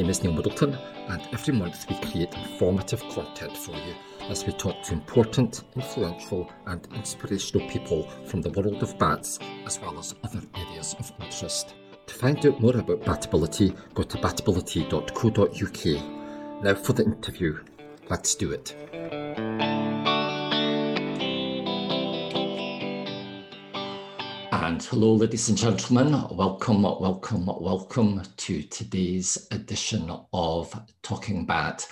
name is Neil Middleton, and every month we create informative content for you as we talk to important, influential, and inspirational people from the world of bats, as well as other areas of interest. To find out more about Batability, go to batability.co.uk. Now for the interview. Let's do it. And hello, ladies and gentlemen. Welcome, welcome, welcome to today's edition of Talking Bat.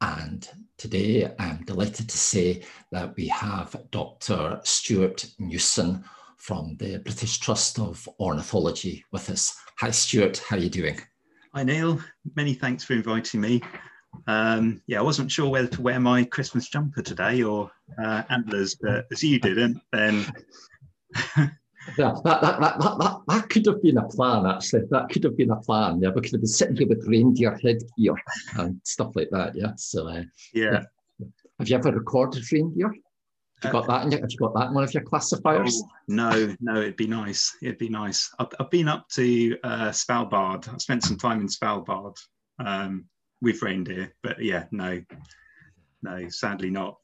And today I'm delighted to say that we have Dr. Stuart Newson from the British Trust of Ornithology with us. Hi, Stuart. How are you doing? Hi, Neil. Many thanks for inviting me. Um, yeah, I wasn't sure whether to wear my Christmas jumper today or uh, antlers, but as you didn't, then Yeah, that, that, that, that, that, could have been a plan, actually. That could have been a plan. Yeah, we could have been sitting here with reindeer headgear and stuff like that. Yeah. So, uh, yeah. yeah. Have you ever recorded reindeer? Have you got that in your, Have you got that in one of your classifiers? Oh, no, no. It'd be nice. It'd be nice. I've, I've been up to uh, Svalbard. I spent some time in Svalbard um, with reindeer, but yeah, no, no. Sadly, not.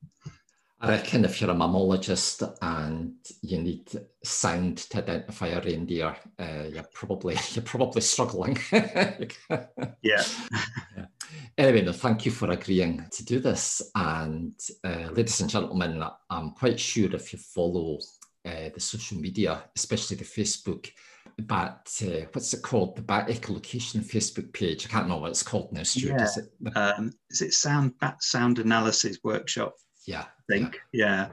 I reckon if you're a mammalogist and you need sound to identify a reindeer, uh, you're probably you're probably struggling. yeah. yeah. Anyway, no, thank you for agreeing to do this. And uh, ladies and gentlemen, I'm quite sure if you follow uh, the social media, especially the Facebook, but uh, what's it called? The Bat Echolocation Facebook page. I can't remember what it's called now, Stuart. Yeah. Is it, um, is it Sound Bat Sound Analysis Workshop? Yeah. Think. Yeah.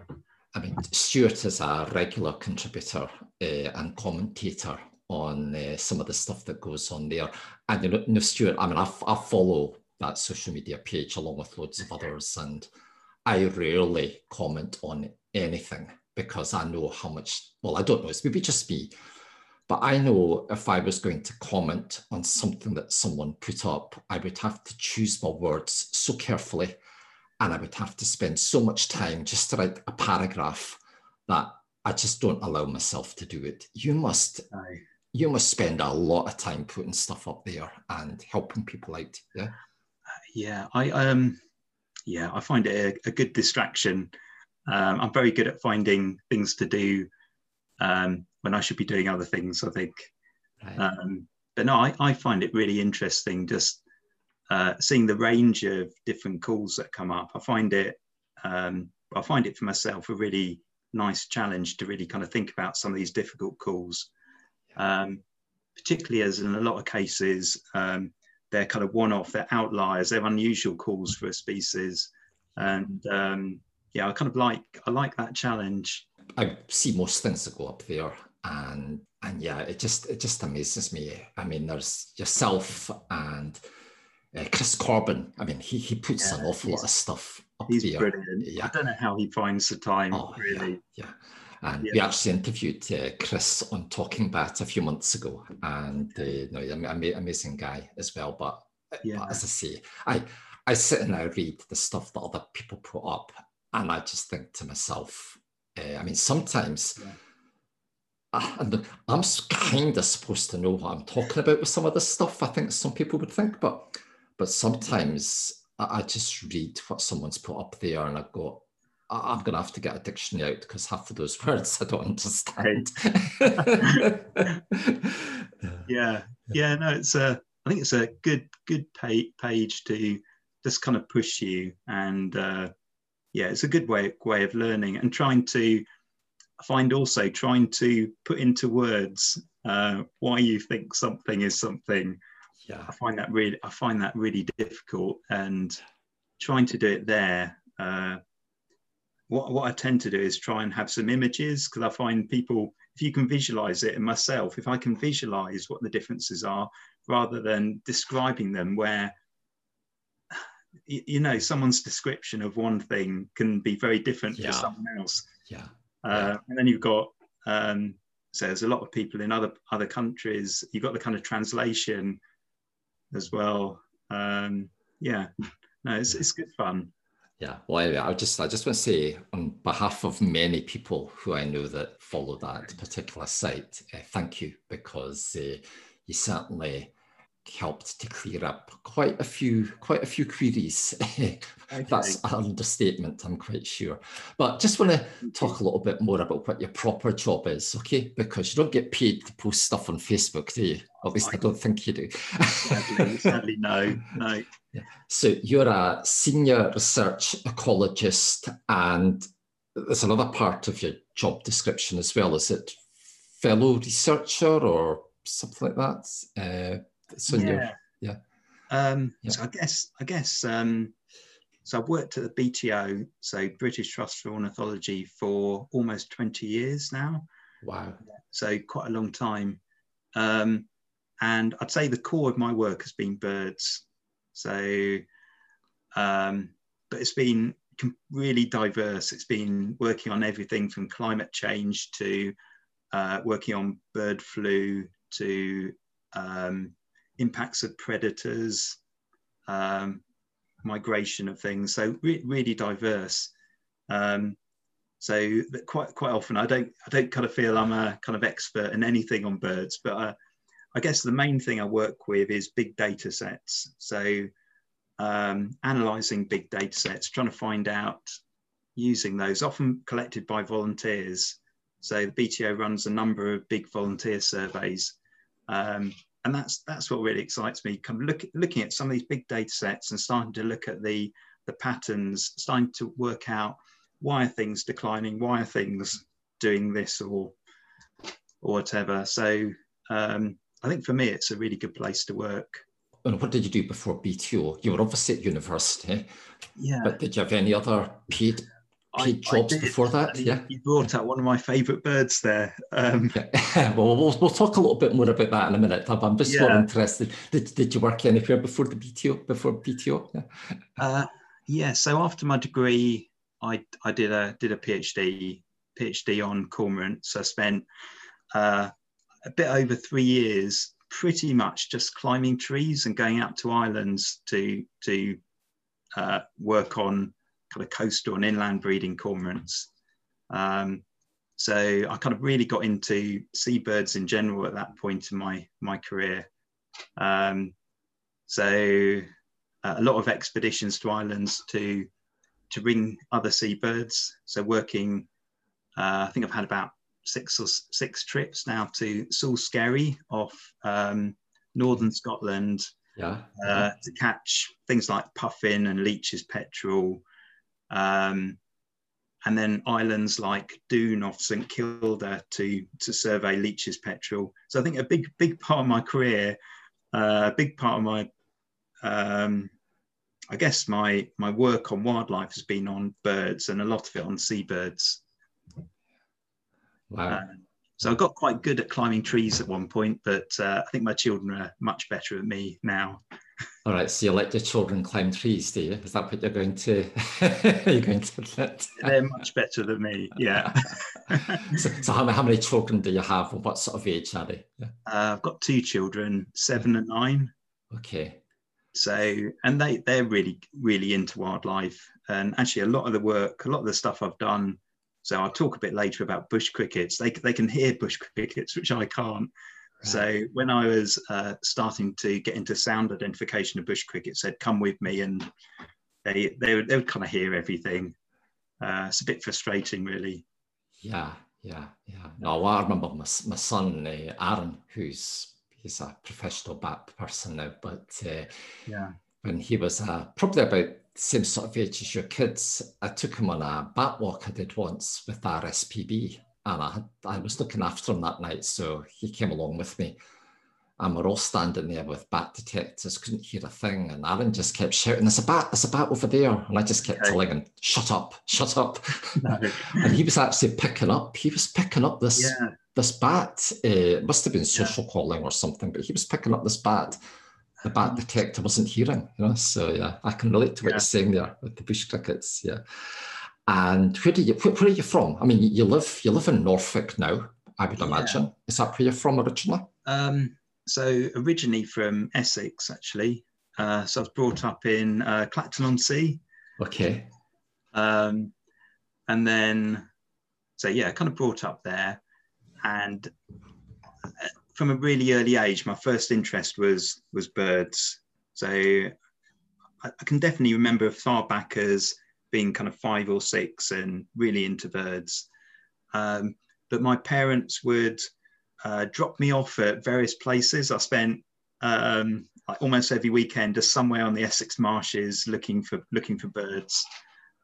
I mean, Stuart is a regular contributor uh, and commentator on uh, some of the stuff that goes on there. And you know, Stuart, I mean, I follow that social media page along with loads of others, and I rarely comment on anything because I know how much, well, I don't know, it's maybe just me, but I know if I was going to comment on something that someone put up, I would have to choose my words so carefully and I would have to spend so much time just to write a paragraph that I just don't allow myself to do it. You must Aye. you must spend a lot of time putting stuff up there and helping people out. Yeah. Yeah, I um yeah, I find it a, a good distraction. Um, I'm very good at finding things to do um, when I should be doing other things, I think. Right. Um, but no, I, I find it really interesting just uh, seeing the range of different calls that come up, I find it um, I find it for myself a really nice challenge to really kind of think about some of these difficult calls, um, particularly as in a lot of cases um, they're kind of one-off, they're outliers, they're unusual calls for a species, and um, yeah, I kind of like I like that challenge. I see most things that go up there, and and yeah, it just it just amazes me. I mean, there's yourself and uh, Chris Corben, I mean, he, he puts yeah, an awful lot of stuff up he's there. Brilliant. Yeah. I don't know how he finds the time, oh, really. Yeah. yeah. And yeah. we actually interviewed uh, Chris on Talking Bat a few months ago, and uh, no, amazing guy as well. But, uh, yeah. but as I say, I I sit and I read the stuff that other people put up, and I just think to myself, uh, I mean, sometimes. Yeah. Uh, I'm kind of supposed to know what I'm talking about with some of this stuff. I think some people would think, but but sometimes I, I just read what someone's put up there and I go, I'm going to have to get a dictionary out because half of those words I don't understand. yeah, yeah, no, it's a. I think it's a good good page to just kind of push you, and uh, yeah, it's a good way way of learning and trying to find also trying to put into words uh, why you think something is something yeah i find that really i find that really difficult and trying to do it there uh, what, what i tend to do is try and have some images because i find people if you can visualize it and myself if i can visualize what the differences are rather than describing them where you know someone's description of one thing can be very different yeah. for someone else yeah. Uh, yeah. and then you've got um, so there's a lot of people in other other countries you've got the kind of translation as well. Um, yeah, no, it's, it's good fun. Yeah, well, anyway, I just I just want to say on behalf of many people who I know that follow that particular site, uh, thank you because uh, you certainly helped to clear up quite a few quite a few queries. That's an understatement, I'm quite sure. But just want to talk a little bit more about what your proper job is, okay? Because you don't get paid to post stuff on Facebook, do you? At least I don't think you do. sadly, sadly no, no. So you're a senior research ecologist, and there's another part of your job description as well. Is it fellow researcher or something like that? Uh, so yeah. yeah. Um, yeah. So I guess I guess um, so. I've worked at the BTO, so British Trust for Ornithology, for almost twenty years now. Wow. So quite a long time. Um, and I'd say the core of my work has been birds. So, um, but it's been really diverse. It's been working on everything from climate change to uh, working on bird flu to um, impacts of predators, um, migration of things. So re really diverse. Um, so quite quite often I don't I don't kind of feel I'm a kind of expert in anything on birds, but uh, I guess the main thing I work with is big data sets. So um, analyzing big data sets, trying to find out using those, often collected by volunteers. So the BTO runs a number of big volunteer surveys. Um, and that's that's what really excites me. Of look, looking at some of these big data sets and starting to look at the the patterns, starting to work out why are things declining, why are things doing this or or whatever. So um, I think for me, it's a really good place to work. And what did you do before BTO? You were obviously at university. Yeah. But did you have any other paid I, jobs I before that. yeah, you brought out one of my favourite birds there. Um, yeah. well, well, we'll talk a little bit more about that in a minute. I'm just yeah. more interested. Did, did you work anywhere before the BTO? Before BTO? Yeah. Uh, yeah. So after my degree, I I did a did a PhD PhD on cormorants. So I spent uh, a bit over three years, pretty much just climbing trees and going out to islands to to uh, work on kind of coastal and inland breeding cormorants. Um, so I kind of really got into seabirds in general at that point in my my career. Um, so uh, a lot of expeditions to islands to to bring other seabirds. So working, uh, I think I've had about six or six trips now to Skerry off um, northern Scotland. Yeah. Uh, to catch things like puffin and Leach's petrel, um, and then islands like Dun off St Kilda to to survey Leach's petrel. So I think a big big part of my career, uh, a big part of my, um, I guess my my work on wildlife has been on birds and a lot of it on seabirds. Wow. Uh, so I got quite good at climbing trees at one point, but uh, I think my children are much better at me now. All right, so you let your children climb trees, do you? Is that what you're going to? you're going to let? They're much better than me. Yeah. so, so how, how, many children do you have, and what sort of age are they? Yeah. Uh, I've got two children, seven and nine. Okay. So, and they they're really really into wildlife, and actually a lot of the work, a lot of the stuff I've done. So I'll talk a bit later about bush crickets. They they can hear bush crickets, which I can't. So when I was uh, starting to get into sound identification of bush cricket, said, "Come with me," and they they would, they would kind of hear everything. Uh, it's a bit frustrating, really. Yeah, yeah, yeah. No, I remember my, my son uh, Aaron, who's he's a professional bat person now, but uh, yeah, when he was uh, probably about the same sort of age as your kids, I took him on a bat walk I did once with RSPB and I, I was looking after him that night, so he came along with me. And we're all standing there with bat detectors, couldn't hear a thing. And Aaron just kept shouting, There's a bat, there's a bat over there. And I just kept okay. telling him, Shut up, shut up. No. and he was actually picking up, he was picking up this yeah. this bat. Uh, it must have been social yeah. calling or something, but he was picking up this bat. The bat detector wasn't hearing, you know. So yeah, I can relate to what yeah. you're saying there with the bush crickets. Yeah. And where do you where, where, are you from? I mean, you live you live in Norfolk now, I would imagine. Yeah. Is that where you're from originally? Um, so originally from Essex, actually. Uh, so I was brought up in uh, Clacton on Sea. Okay. Um, and then, so yeah, kind of brought up there, and uh, from a really early age, my first interest was was birds. So I, I can definitely remember far back as being kind of five or six and really into birds. Um, but my parents would uh, drop me off at various places. I spent um, like almost every weekend just somewhere on the Essex marshes looking for looking for birds.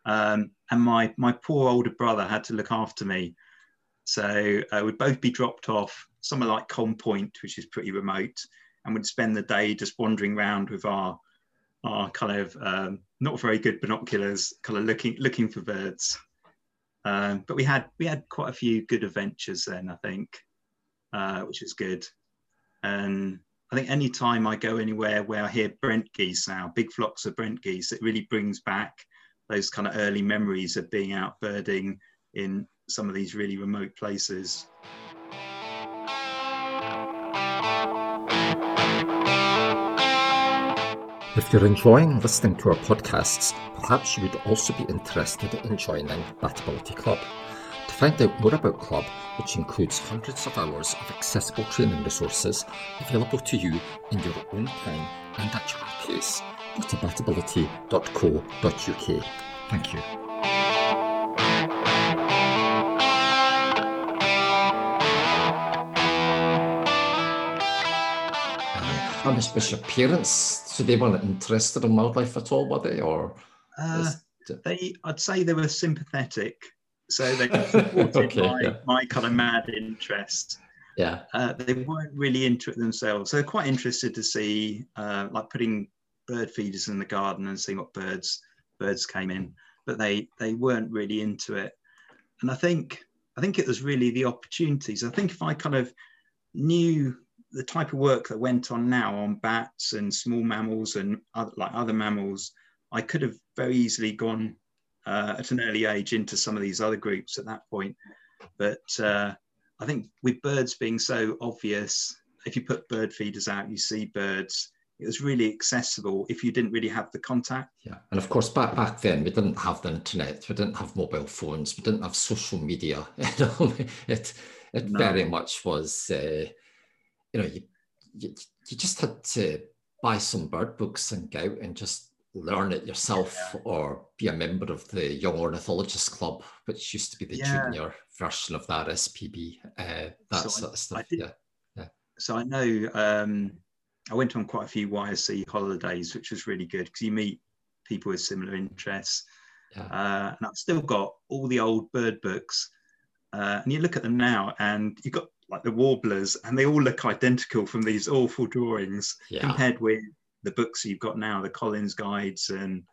Um, and my my poor older brother had to look after me, so uh, we'd both be dropped off somewhere like Colne Point, which is pretty remote, and would spend the day just wandering around with our our kind of um, not very good binoculars, kind of looking looking for birds. Um, but we had we had quite a few good adventures then, I think, uh, which is good. And I think any time I go anywhere where I hear Brent geese now, big flocks of Brent geese, it really brings back those kind of early memories of being out birding in some of these really remote places. If you're enjoying listening to our podcasts, perhaps you would also be interested in joining Batability Club. To find out more about Club, which includes hundreds of hours of accessible training resources available to you in your own time and at your pace, go to batability.co.uk. Thank you. And was your parents, so they weren't interested in wildlife at all, were they? Or uh, they, I'd say they were sympathetic so they supported okay, my, yeah. my kind of mad interest. Yeah. Uh, they weren't really into it themselves. So they're quite interested to see, uh, like putting bird feeders in the garden and seeing what birds birds came in, but they they weren't really into it. And I think I think it was really the opportunities. I think if I kind of knew the type of work that went on now on bats and small mammals and other, like other mammals, I could have very easily gone uh, at an early age into some of these other groups at that point. But uh, I think with birds being so obvious, if you put bird feeders out, you see birds. It was really accessible if you didn't really have the contact. Yeah, and of course, back back then we didn't have the internet, we didn't have mobile phones, we didn't have social media. It it no. very much was, uh, you know, you, you you just had to buy some bird books and go out and just learn it yourself yeah. or be a member of the Young Ornithologist Club, which used to be the yeah. junior version of that SPB. Uh, that so sort I, of stuff. Did, yeah. yeah. So I know um, I went on quite a few YOC holidays, which was really good because you meet people with similar interests. Yeah. Uh, and I've still got all the old bird books. Uh, and you look at them now, and you've got like the warblers, and they all look identical from these awful drawings yeah. compared with the books you've got now, the Collins guides, and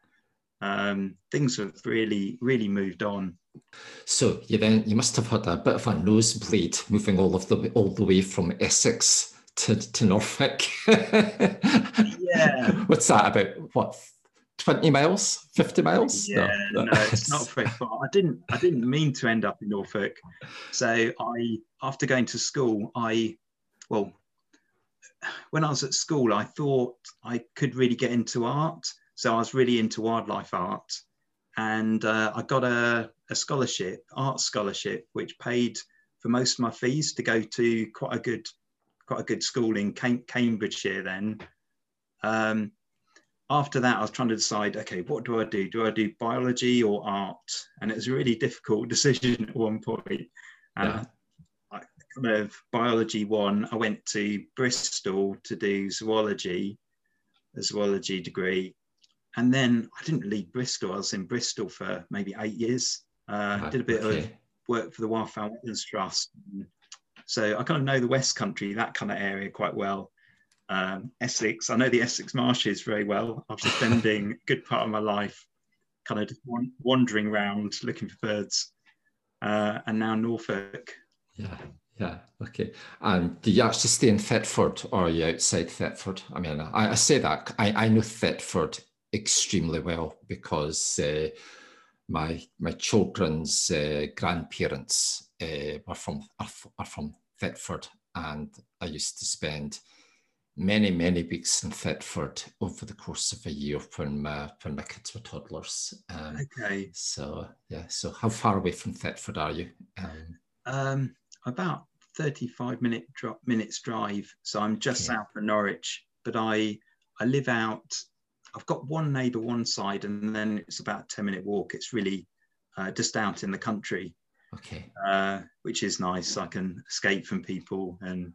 um, things have really, really moved on. So you then you must have had a bit of a nosebleed moving all of the all the way from Essex to, to Norfolk. yeah. What's that about? What 20 miles 50 miles yeah no, no it's not very far i didn't i didn't mean to end up in norfolk so i after going to school i well when I was at school, I thought I could really get into art. So I was really into wildlife art. And uh, I got a, a, scholarship, art scholarship, which paid for most of my fees to go to quite a good, quite a good school in Cam- Cambridgeshire then. Um, after that, I was trying to decide, okay, what do I do? Do I do biology or art? And it was a really difficult decision at one point. And yeah kind of biology one, I went to Bristol to do zoology, a zoology degree. And then I didn't leave Bristol. I was in Bristol for maybe eight years. Uh, did a bit okay. of work for the Wildfowl Wetlands Trust. So I kind of know the West Country, that kind of area quite well. Um, Essex, I know the Essex marshes very well after spending a good part of my life kind of wandering around looking for birds. Uh, and now Norfolk. Yeah, yeah, okay. And do you actually stay in Thetford or are you outside Thetford? I mean, I, I say that, I, I know Thetford extremely well because uh, my my children's uh, grandparents uh, were from are, are, from Thetford, and I used to spend many many weeks in Thetford over the course of a year when my when my kids were toddlers. Um, okay. So yeah, so how far away from Thetford are you? Um, um about 35 minute dro- minutes drive. So I'm just south of Norwich, but I I live out. I've got one neighbour one side, and then it's about a 10 minute walk. It's really uh, just out in the country, Okay. uh, which is nice. I can escape from people, and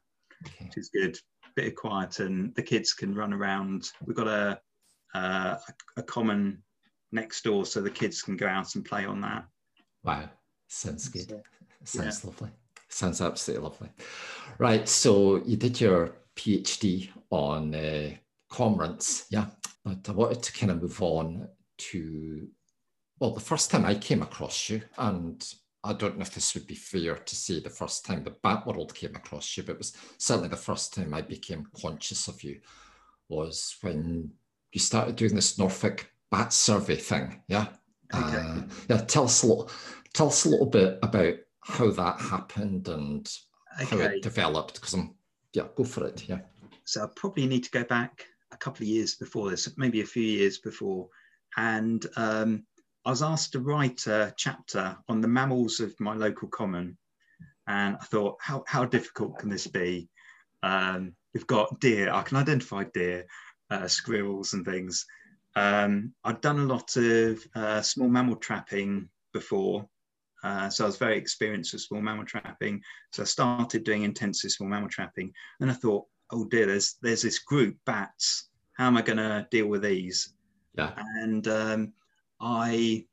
Okay. which is good. Bit of quiet, and the kids can run around. We've got a uh, a, a common next door, so the kids can go out and play on that. Wow. Sounds good. So, Sounds lovely. Sounds absolutely lovely. Right. So you did your PhD on uh, cormorants, yeah. But I wanted to kind of move on to, well, the first time I came across you, and I don't know if this would be fair to say the first time the bat world came across you, but it was certainly the first time I became conscious of you was when you started doing this Norfolk bat survey thing, yeah. Okay. Uh, yeah, tell us a little, tell us a little bit about how that happened and how it developed. Because I'm, yeah, go for it. Yeah. so I probably need to go back a couple of years before this, maybe a few years before, and um, I was asked to write a chapter on the mammals of my local common, and I thought, how how difficult can this be? Um, we've got deer. I can identify deer, uh, squirrels, and things. Um, I'd done a lot of uh, small mammal trapping before, uh, so I was very experienced with small mammal trapping. So I started doing intensive small mammal trapping, and I thought, oh dear, there's there's this group bats. How am I going to deal with these? Yeah. And um, I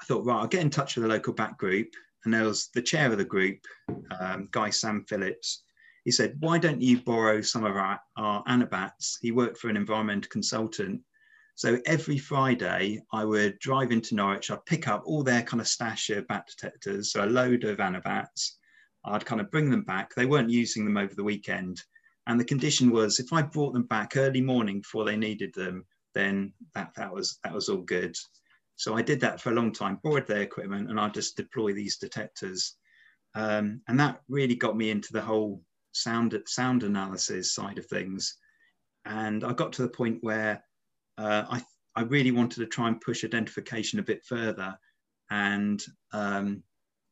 I thought, right, I'll get in touch with the local bat group. And there was the chair of the group, um, Guy Sam Phillips. He said, why don't you borrow some of our, our anabats? He worked for an environmental consultant. So every Friday, I would drive into Norwich. I'd pick up all their kind of stash of bat detectors, so a load of anabats. I'd kind of bring them back. They weren't using them over the weekend. And the condition was if I brought them back early morning before they needed them, then that, that was that was all good. So I did that for a long time, borrowed their equipment, and I just deploy these detectors. Um, and that really got me into the whole sound sound analysis side of things. And I got to the point where uh, I I really wanted to try and push identification a bit further, and um,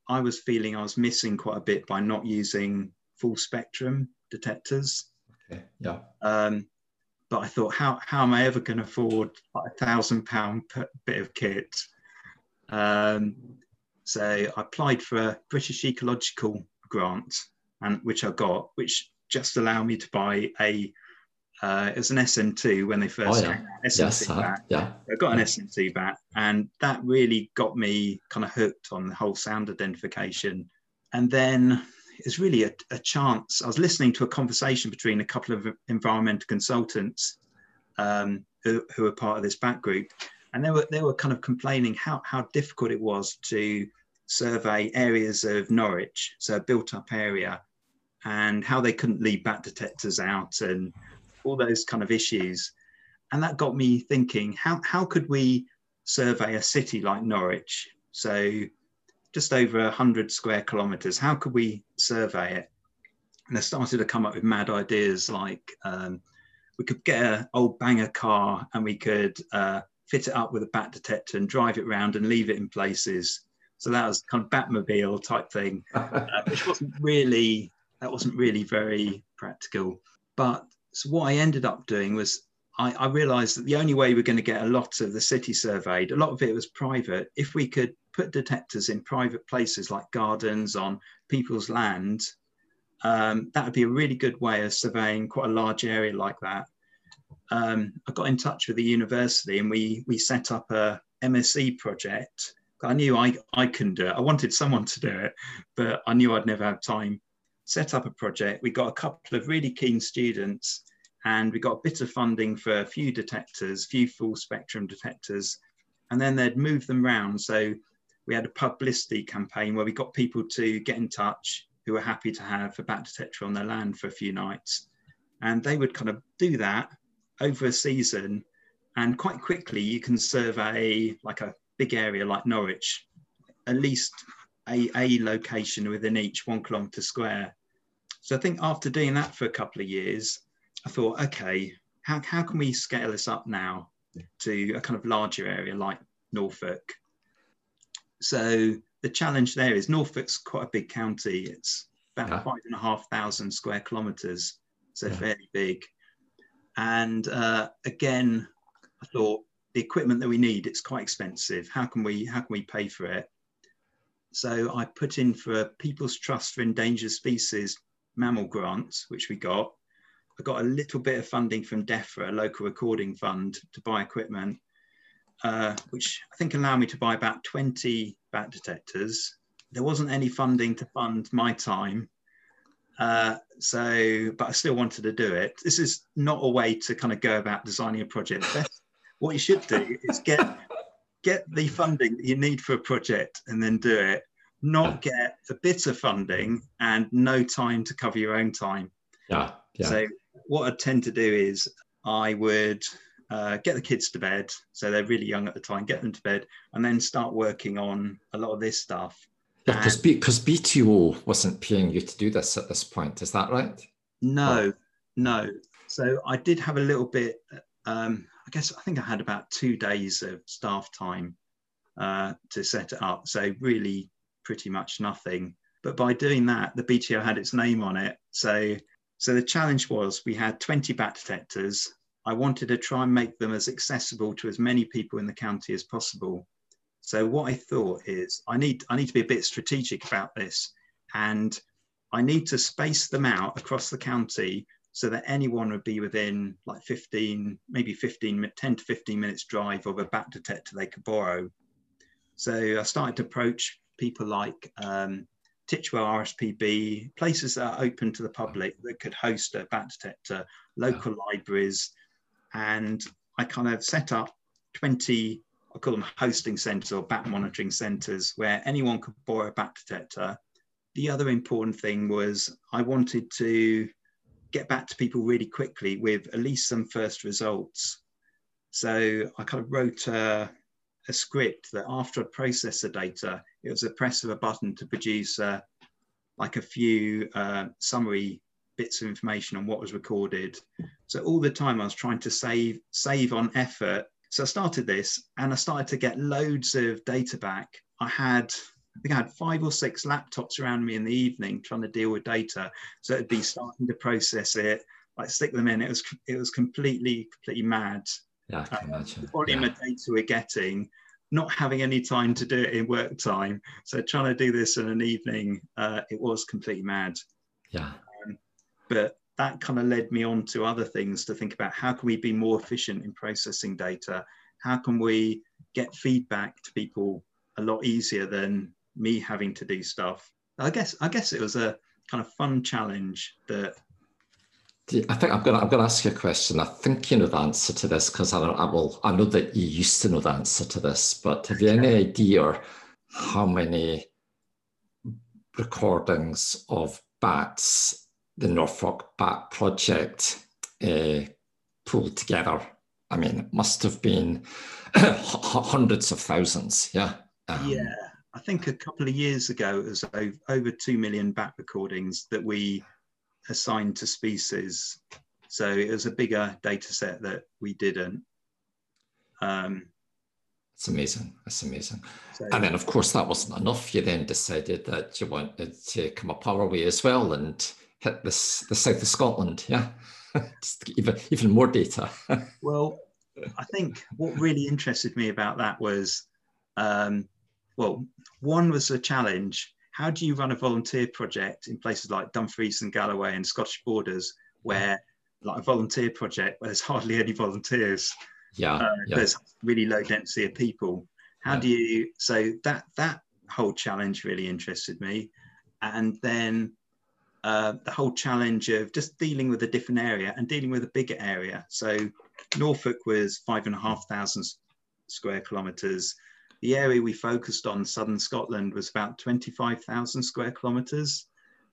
I was feeling I was missing quite a bit by not using full spectrum detectors. Okay. Yeah. Um, but I thought, how how am I ever going to afford a thousand pound bit of kit? Um, so I applied for a British Ecological grant, and which I got, which just allowed me to buy a. Uh, it was an SM2 when they first Oh, yeah. came out. Yes. SM2 uh, bat. yeah. I got an SM2 bat, and that really got me kind of hooked on the whole sound identification. And then it's really a, a chance. I was listening to a conversation between a couple of environmental consultants um, who, who were part of this bat group, and they were they were kind of complaining how how difficult it was to survey areas of Norwich, so a built up area, and how they couldn't leave bat detectors out and all those kind of issues. And that got me thinking, how, how could we survey a city like Norwich? So just over 100 square kilometres, how could we survey it? And I started to come up with mad ideas like um, we could get an old banger car and we could uh, fit it up with a bat detector and drive it around and leave it in places. So that was kind of Batmobile type thing uh, which wasn't really that wasn't really very practical. But so what I ended up doing was I, I realised that the only way we're going to get a lot of the city surveyed, a lot of it was private. If we could put detectors in private places like gardens on people's land, um, that would be a really good way of surveying quite a large area like that. Um, I got in touch with the university and we we set up a MSc project. I knew I, I couldn't do it. I wanted someone to do it, but I knew I'd never have time. Set up a project. We got a couple of really keen students and we got a bit of funding for a few detectors, few full spectrum detectors, and then they'd move them round. So we had a publicity campaign where we got people to get in touch who were happy to have a bat detector on their land for a few nights. And they would kind of do that over a season. And quite quickly, you can survey like a big area like Norwich, at least a, a location within each one kilometre square. So I think after doing that for a couple of years, I thought, okay, how, how can we scale this up now to a kind of larger area like Norfolk? So the challenge there is Norfolk's quite a big county. It's about yeah. five and a half thousand square kilometers, so yeah. fairly big. And uh, again, I thought the equipment that we need it's quite expensive. How can we how can we pay for it? So I put in for a People's Trust for Endangered Species mammal grant, which we got. I got a little bit of funding from DEFRA, a local recording fund, to buy equipment, uh, which I think allowed me to buy about 20 bat detectors. There wasn't any funding to fund my time. Uh, so, but I still wanted to do it. This is not a way to kind of go about designing a project. What you should do is get get the funding that you need for a project and then do it, not get a bit of funding and no time to cover your own time. Yeah. yeah. So what I tend to do is I would uh, get the kids to bed, so they're really young at the time, get them to bed, and then start working on a lot of this stuff. Yeah, because because BTO wasn't paying you to do this at this point, is that right? No, no. So I did have a little bit. Um, I guess I think I had about two days of staff time uh, to set it up. So really, pretty much nothing. But by doing that, the BTO had its name on it. So so the challenge was we had 20 bat detectors. I wanted to try and make them as accessible to as many people in the county as possible. So what I thought is I need I need to be a bit strategic about this and I need to space them out across the county so that anyone would be within like 15, maybe 15, 10 to 15 minutes drive of a bat detector they could borrow. So I started to approach people like um, Titchwell RSPB, places that are open to the public that could host a bat detector, local yeah. libraries. And I kind of set up 20, I call them hosting centers or bat monitoring centers where anyone could borrow a bat detector. The other important thing was I wanted to get back to people really quickly with at least some first results. So I kind of wrote a, a script that after I process the data, it was a press of a button to produce uh, like a few uh, summary bits of information on what was recorded. So all the time I was trying to save save on effort. So I started this and I started to get loads of data back. I had I think I had five or six laptops around me in the evening trying to deal with data. So it'd be starting to process it, like stick them in. It was it was completely completely mad. Yeah, I can um, imagine. The volume yeah. of data we're getting not having any time to do it in work time. So trying to do this in an evening, uh, it was completely mad. Yeah. Um, but that kind of led me on to other things to think about how can we be more efficient in processing data? How can we get feedback to people a lot easier than me having to do stuff? I guess I guess it was a kind of fun challenge that I think I'm going to I'm going to ask you a question. I think you know the answer to this because I, I will. I know that you used to know the answer to this, but have you any idea how many recordings of bats the Norfolk Bat Project uh, pulled together? I mean, it must have been hundreds of thousands. Yeah. Um, yeah, I think a couple of years ago it was over two million bat recordings that we assigned to species. So it was a bigger data set that we didn't. Um, it's amazing. It's amazing. So, and then, of course, that wasn't enough. You then decided that you wanted to come up our way as well and hit this the south of Scotland. Yeah, just even even more data. well, I think what really interested me about that was, um, well, one was a challenge how do you run a volunteer project in places like Dumfries and Galloway and Scottish Borders where like a volunteer project where there's hardly any volunteers? Yeah, uh, yeah. there's really low density of people. How yeah. do you so that that whole challenge really interested me. And then uh, the whole challenge of just dealing with a different area and dealing with a bigger area. So norfolk was five and a half thousand square kilometers the area we focused on, southern Scotland, was about 25,000 square kilometres.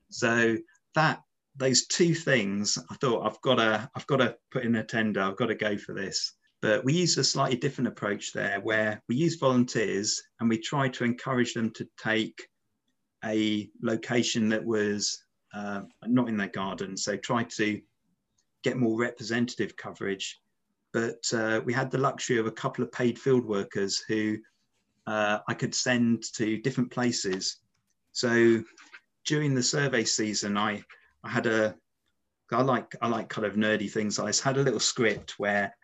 So that those two things, I thought I've got to I've got to put in a tender. I've got to go for this. But we used a slightly different approach there, where we use volunteers and we try to encourage them to take a location that was uh, not in their garden. So try to get more representative coverage. But uh, we had the luxury of a couple of paid field workers who uh, I could send to different places. So during the survey season, I I had a I like I like kind of nerdy things. I had a little script where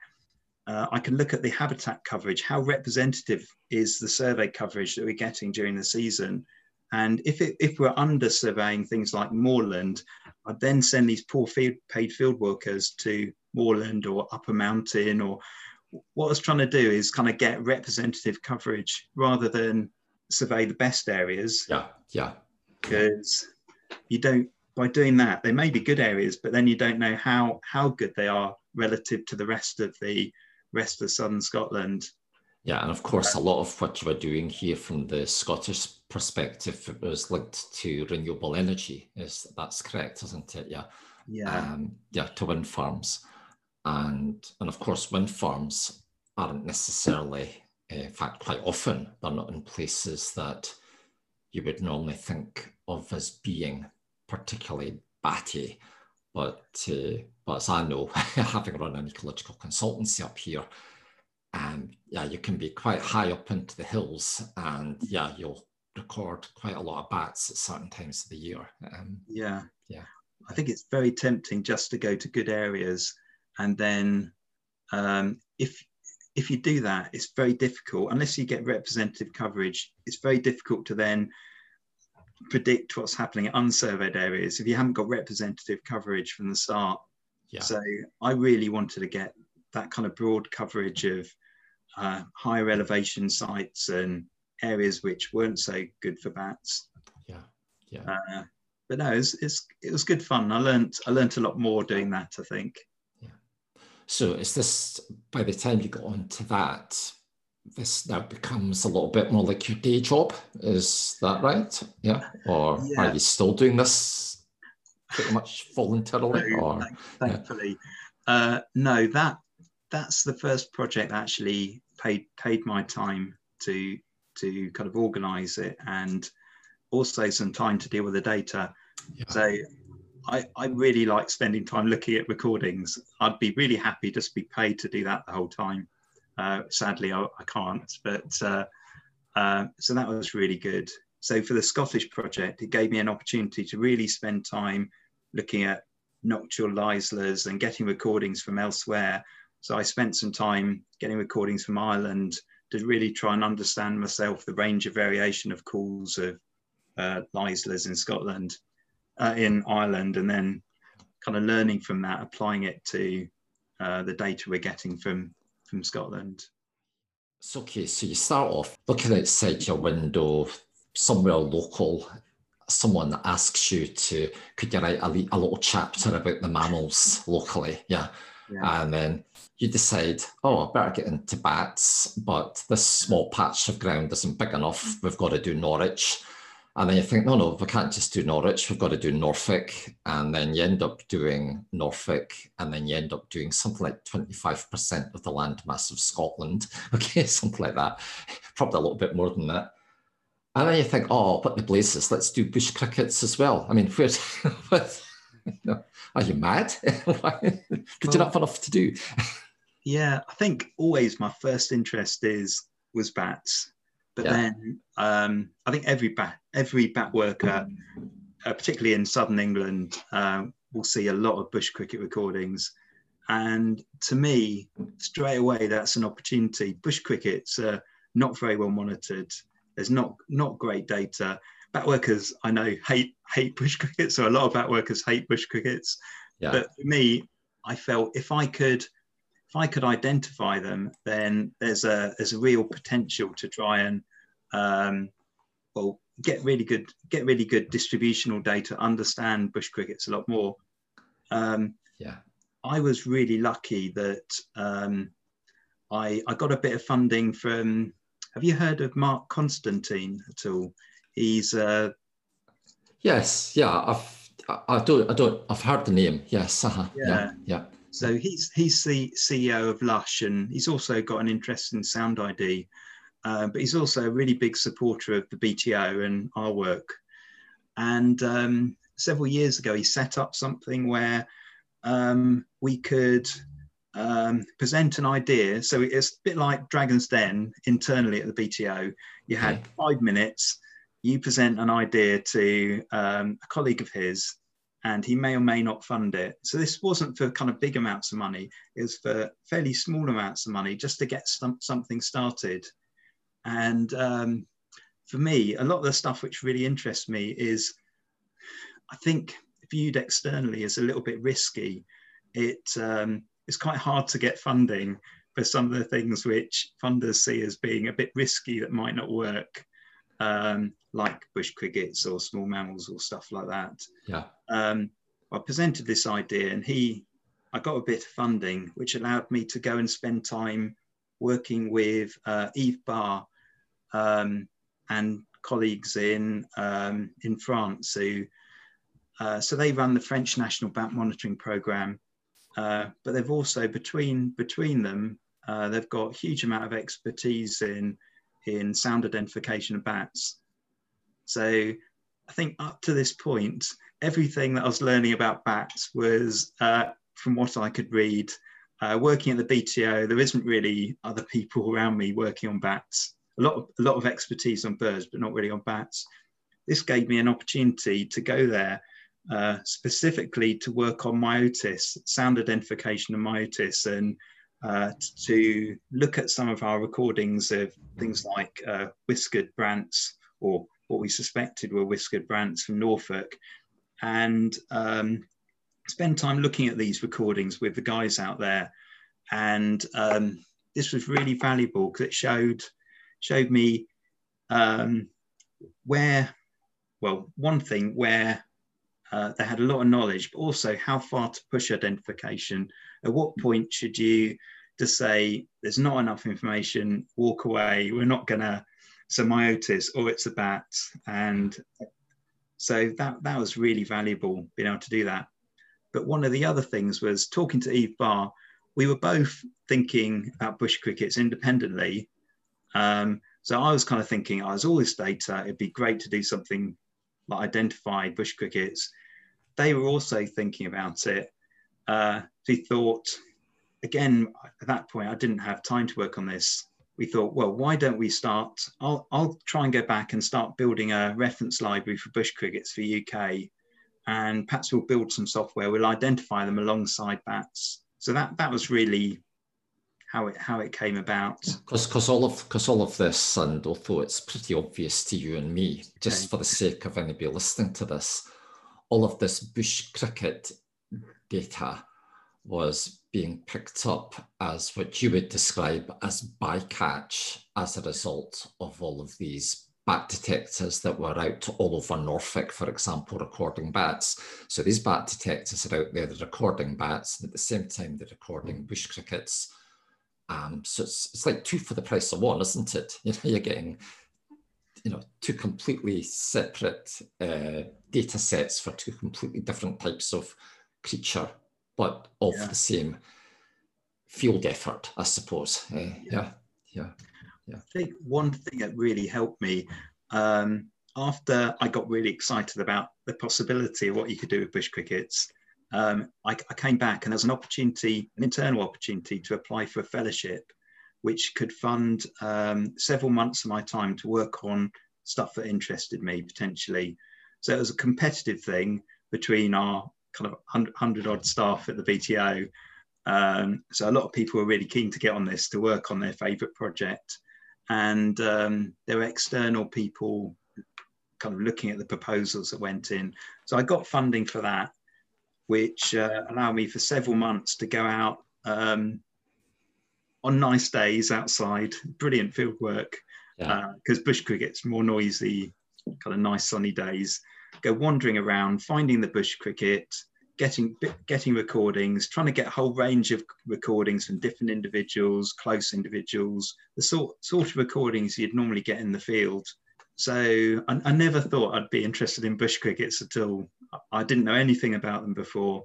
uh, I can look at the habitat coverage. How representative is the survey coverage that we're getting during the season? And if it, if we're under surveying things like moorland, I'd then send these poor field, paid field workers to moorland or upper mountain or what I was trying to do is kind of get representative coverage rather than survey the best areas. Yeah, yeah. Because you don't by doing that, they may be good areas, but then you don't know how how good they are relative to the rest of the rest of southern Scotland. Yeah, and of course, a lot of what you were doing here from the Scottish perspective was linked to renewable energy. Is that's correct, isn't it? Yeah. Yeah. Um, yeah, to wind farms, and and of course, wind farms aren't necessarily, in fact, quite often they're not in places that you would normally think of as being particularly batty. But, uh, but as I know, having run an ecological consultancy up here, um, yeah, you can be quite high up into the hills, and yeah, you'll record quite a lot of bats at certain times of the year. Um, yeah, yeah. I think it's very tempting just to go to good areas, and then um, if if you do that, it's very difficult unless you get representative coverage. It's very difficult to then predict what's happening in unsurveyed areas if you haven't got representative coverage from the start. Yeah. So I really wanted to get that kind of broad coverage of uh, higher elevation sites and areas which weren't so good for bats. Yeah, yeah. Uh, but no, it's, it's, it was good fun. I learned I learned a lot more doing that. I think. So is this by the time you got onto that, this now becomes a little bit more like your day job. Is that right? Yeah. Or yeah. are you still doing this pretty much voluntarily? No, or thankfully, yeah. uh, no. That that's the first project that actually paid paid my time to to kind of organise it and also some time to deal with the data. Yeah. So I, I really like spending time looking at recordings. I'd be really happy just to be paid to do that the whole time. Uh, sadly, I, I, can't, but uh, uh, so that was really good. So for the Scottish project, it gave me an opportunity to really spend time looking at nocturnal Leislers and getting recordings from elsewhere. So I spent some time getting recordings from Ireland to really try and understand myself the range of variation of calls of uh, in Scotland, uh, in Ireland, and then kind of learning from that, applying it to uh, the data we're getting from from Scotland. So, okay, so you start off looking outside your window, somewhere local. Someone asks you to, could you write a, a little chapter about the mammals locally? Yeah. yeah. And then you decide, oh, I better get into bats, but this small patch of ground isn't big enough. We've got to do Norwich. And then you think, no, no, we can't just do Norwich, we've got to do Norfolk. And then you end up doing Norfolk, and then you end up doing something like 25% of the landmass of Scotland. Okay, something like that. Probably a little bit more than that. And then you think, oh, what the blazes, let's do bush crickets as well. I mean, where, what, are you mad? Did well, you not have enough to do? yeah, I think always my first interest is was bats but yeah. then um, I think every bat every bat worker, uh, particularly in southern England, uh, will see a lot of bush cricket recordings. And to me, straight away, that's an opportunity. Bush cricket's uh, not very well monitored. There's not not great data. Bat workers, I know, hate hate bush cricket. So a lot of bat workers hate bush crickets. Yeah. But for me, I felt if I could if I could identify them, then there's a there's a real potential to try and um, well get really good get really good distributional data, understand bush crickets a lot more. Um, yeah, I was really lucky that um, I I got a bit of funding from. Have you heard of Mark Constantine at all? He's uh, yes, yeah. I've I don't I don't I've heard the name. Yes, uh-huh. yeah, yeah, yeah. So he's he's the CEO of Lush, and he's also got an interest in Sound ID, uh, but he's also a really big supporter of the BTO and our work. And um, several years ago, he set up something where um, we could um, present an idea. So it's a bit like Dragon's Den internally at the BTO. You had five minutes. you present an idea to um, a colleague of his and he may or may not fund it. So this wasn't for kind of big amounts of money, it was for fairly small amounts of money just to get some, something started. And um, for me, a lot of the stuff which really interests me is, I think, viewed externally as a little bit risky. It um, it's quite hard to get funding for some of the things which funders see as being a bit risky that might not work um, like bush crickets or small mammals or stuff like that. Yeah. Um, I presented this idea and he, I got a bit of funding, which allowed me to go and spend time working with uh, Yves Bas um, and colleagues in um, in France who, uh, so they run the French National Bat Monitoring Program, uh, but they've also between between them, uh, they've got a huge amount of expertise in in sound identification of bats. So I think up to this point, everything that I was learning about bats was uh, from what I could read. Uh, working at the BTO, there isn't really other people around me working on bats. A lot of a lot of expertise on birds, but not really on bats. This gave me an opportunity to go there uh, specifically to work on myotis, sound identification of myotis, and uh, to look at some of our recordings of things like uh, whiskered Brandt's or what we suspected were whiskered Brandt's from Norfolk and um, spend time looking at these recordings with the guys out there. And um, this was really valuable because it showed showed me um, where, well, one thing where uh, they had a lot of knowledge, but also how far to push identification. At what point should you just say there's not enough information, walk away, we're not gonna say myotis or it's a bat. And so that, that was really valuable being able to do that. But one of the other things was talking to Yves Bas, we were both thinking about bush crickets independently. Um, so I was kind of thinking, oh, there's all this data, it'd be great to do something like identify bush crickets. They were also thinking about it. Uh, thought, again, at that point, I didn't have time to work on this we thought, well, why don't we start? I'll, I'll try and go back and start building a reference library for bush crickets for UK. And perhaps we'll build some software, we'll identify them alongside bats. So that, that was really how it how it came about. Because because all of because all of this, and although it's pretty obvious to you and me, just okay. for the sake of anybody listening to this, all of this bush cricket data was being picked up as what you would describe as bycatch as a result of all of these bat detectors that were out all over Norfolk, for example, recording bats. So these bat detectors are out there, they're recording bats, and at the same time, they're recording bush crickets. Um, so it's, it's like two for the price of one, isn't it? You know, you're getting you know two completely separate uh, data sets for two completely different types of creature but of yeah. the same field effort, I suppose. Uh, yeah. yeah, yeah, I think one thing that really helped me um, after I got really excited about the possibility of what you could do with bush crickets. Um, I, I, came back and there's an opportunity, an internal opportunity to apply for a fellowship, which could fund um, several months of my time to work on stuff that interested me potentially. So it was a competitive thing between our kind of 100 odd staff at the BTO. Um, so a lot of people were really keen to get on this to work on their favourite project. And um, there were external people kind of looking at the proposals that went in. So I got funding for that, which uh, allowed me for several months to go out um, on nice days outside, brilliant field work, because yeah. uh, bush cricket's more noisy, kind of nice sunny days go wandering around, finding the bush cricket, getting getting recordings, trying to get a whole range of recordings from different individuals, close individuals, the sort sort of recordings you'd normally get in the field. So I, I never thought I'd be interested in bush crickets at all. I didn't know anything about them before,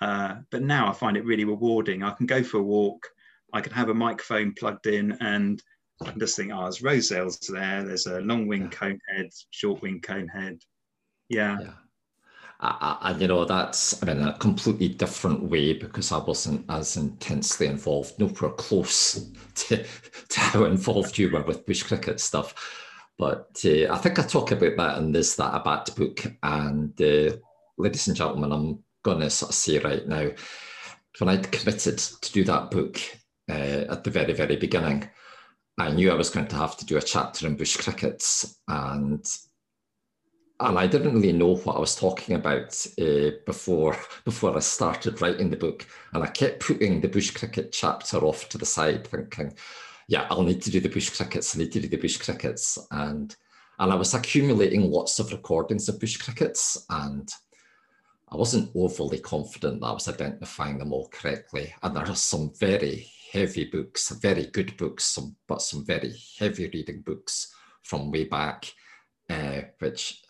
uh, but now I find it really rewarding. I can go for a walk, I can have a microphone plugged in, and I can just think, oh, there's Roesel's there. There's a long wing conehead, short wing conehead, yeah. yeah. and you know that's I mean a completely different way because I wasn't as intensely involved, nowhere close to, to how involved you were with bush cricket stuff. But uh, I think I talk about that in this That a Bat book. And uh, ladies and gentlemen, I'm to sort of say right now, when I committed to do that book uh, at the very, very beginning, I knew I was going to have to do a chapter in bush crickets. And and I didn't really know what I was talking about uh, before before I started writing the book, and I kept putting the bush cricket chapter off to the side, thinking, "Yeah, I'll need to do the bush crickets. I need to do the bush crickets," and and I was accumulating lots of recordings of bush crickets, and I wasn't overly confident that I was identifying them all correctly. And there are some very heavy books, very good books, some but some very heavy reading books from way back, uh, which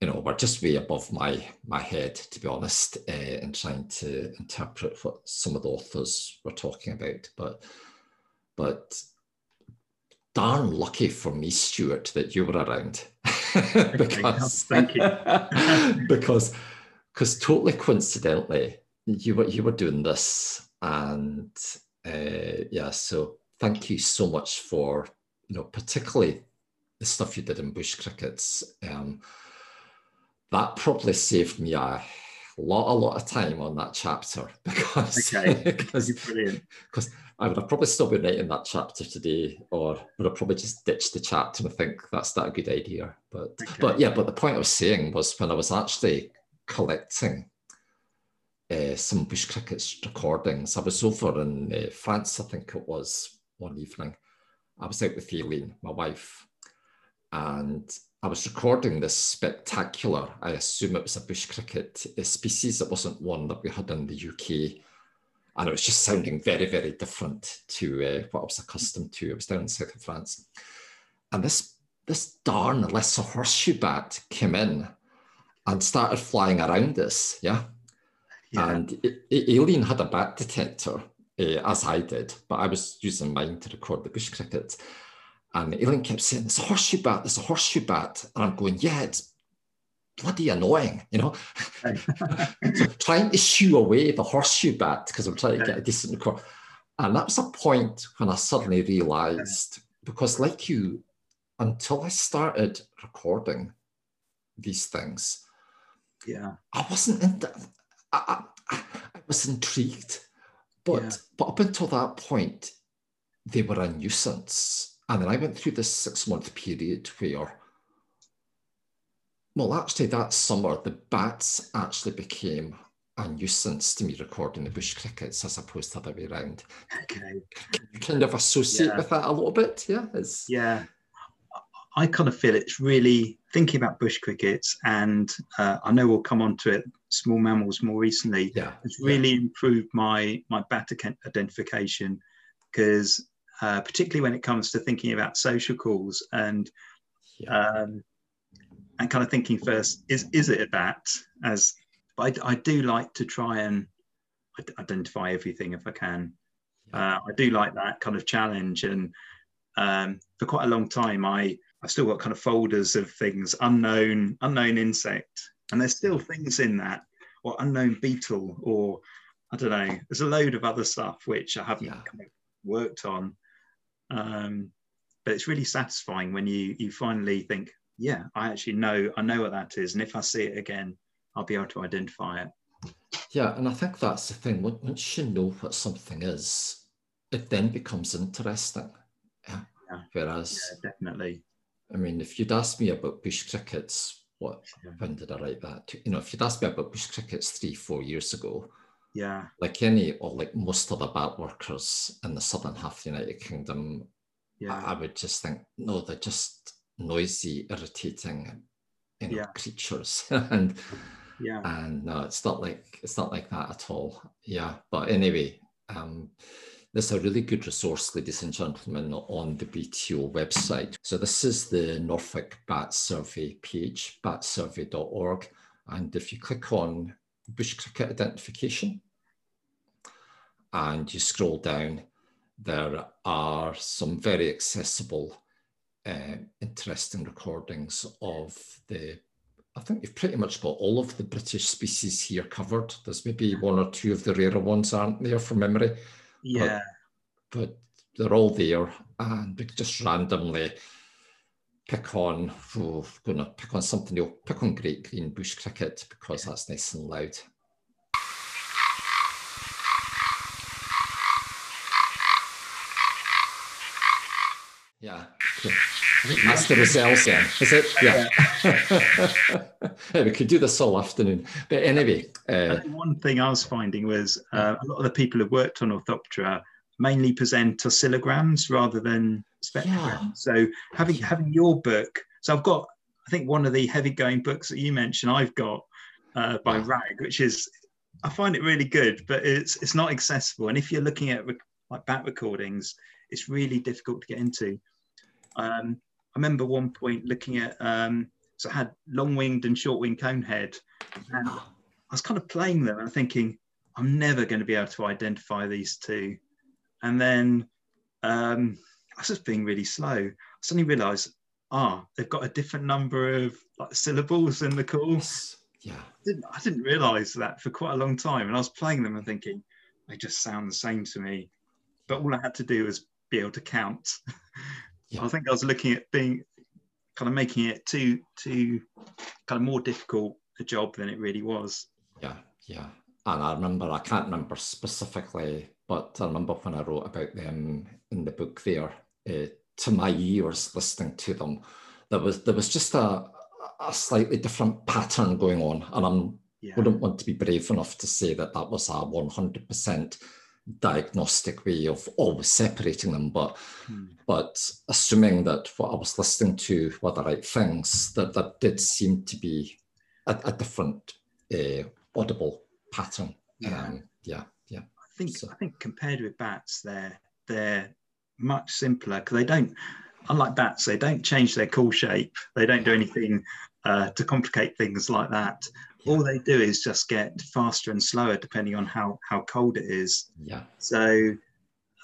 you know, were just way above my my head, to be honest, uh, in trying to interpret what some of the authors were talking about. But but darn lucky for me, Stuart, that you were around. because thank you. because because totally coincidentally, you were you were doing this, and uh, yeah, so thank you so much for you know particularly the stuff you did in bush crickets. Um, that probably saved me a lot, a lot of time on that chapter because okay. because, because I would have probably still been writing that chapter today, or would have probably just ditched the chapter and think that's not a good idea. But okay. but yeah, but the point I was saying was when I was actually collecting uh, some bush crickets recordings, I was over in uh, France, I think it was one evening. I was out with Aileen, my wife, and I was recording this spectacular, I assume it was a bush cricket a species. It wasn't one that we had in the UK. And it was just sounding very, very different to uh, what I was accustomed to. It was down in south of France. And this, this darn lesser horseshoe bat came in and started flying around us. Yeah. yeah. And Aileen had a bat detector, uh, as I did, but I was using mine to record the bush cricket. And Aileen kept saying, There's a horseshoe bat, there's a horseshoe bat. And I'm going, Yeah, it's bloody annoying, you know. so trying to shoo away the horseshoe bat because I'm trying to get a decent record. And that was a point when I suddenly realized, because like you, until I started recording these things, yeah, I wasn't in I, I, I was intrigued. But yeah. but up until that point, they were a nuisance and then I went through this six month period where, well, actually, that summer, the bats actually became a nuisance to me recording the bush crickets as opposed to the other way around. Okay. Can you kind of associate yeah. with that a little bit? Yeah. It's... Yeah. I kind of feel it's really thinking about bush crickets, and uh, I know we'll come on to it. Small mammals more recently. Yeah, it's really yeah. improved my my bat identification because uh, particularly when it comes to thinking about social calls and yeah. um, and kind of thinking first is is it a bat as but I, I do like to try and identify everything if I can. Uh, I do like that kind of challenge, and um, for quite a long time, I I've still got kind of folders of things unknown unknown insect, and there's still things in that, or unknown beetle, or I don't know. There's a load of other stuff which I haven't yeah. kind of worked on, um, but it's really satisfying when you you finally think, yeah, I actually know I know what that is, and if I see it again, I'll be able to identify it. Yeah, and I think that's the thing. Once you know what something is, it then becomes interesting. Yeah. yeah. Whereas, yeah, definitely. I mean, if you'd asked me about bush crickets, what yeah. when did I write that? You know, if you'd asked me about bush crickets three, four years ago, yeah. Like any or like most of the bat workers in the southern half of the United Kingdom, yeah. I, I would just think, no, they're just noisy, irritating, you know, yeah. creatures. and yeah. And no, it's not like it's not like that at all. Yeah. But anyway, um, there's a really good resource, ladies and gentlemen, on the BTO website. So this is the Norfolk Bat Survey page, batsurvey.org. And if you click on bush cricket identification, and you scroll down, there are some very accessible, uh, interesting recordings of the. I think you've pretty much got all of the British species here covered. There's maybe one or two of the rarer ones, aren't there, from memory? Yeah. But, but they're all there, and just randomly pick on, oh, gonna pick on something, you'll pick on great green bush cricket because that's nice and loud. Yeah. That's the results then, is it? Yeah. yeah. we could do this all afternoon. But anyway. Uh, one thing I was finding was uh, a lot of the people who worked on Orthoptera mainly present oscillograms rather than spectrograms. Yeah. So having having your book, so I've got, I think one of the heavy going books that you mentioned, I've got uh, by yeah. Ragge, which is, I find it really good, but it's it's not accessible. And if you're looking at like bat recordings, it's really difficult to get into. Um, I remember one point looking at um, so I had long-winged and short-winged conehead, and I was kind of playing them and thinking I'm never going to be able to identify these two. And then um, I was just being really slow. I suddenly realised, ah, they've got a different number of like syllables in the calls. Yeah, I didn't, I didn't realise that for quite a long time, and I was playing them and thinking they just sound the same to me. But all I had to do was be able to count. Yeah. I think I was looking at being kind of making it too too kind of more difficult a job than it really was. Yeah, yeah. And I remember I can't remember specifically, but I remember when I wrote about them in the book there. Uh, to my ears, listening to them, there was there was just a a slightly different pattern going on, and I yeah. wouldn't want to be brave enough to say that that was a one hundred percent diagnostic way of always separating them, but hmm. but assuming that what I was listening to were the right things, that that did seem to be a, a different uh, audible pattern. Yeah, um, yeah, yeah. I think so. I think compared with bats, they're they're much simpler because they don't. Unlike bats, they don't change their call shape. They don't do anything uh, to complicate things like that all they do is just get faster and slower depending on how how cold it is. Yeah. So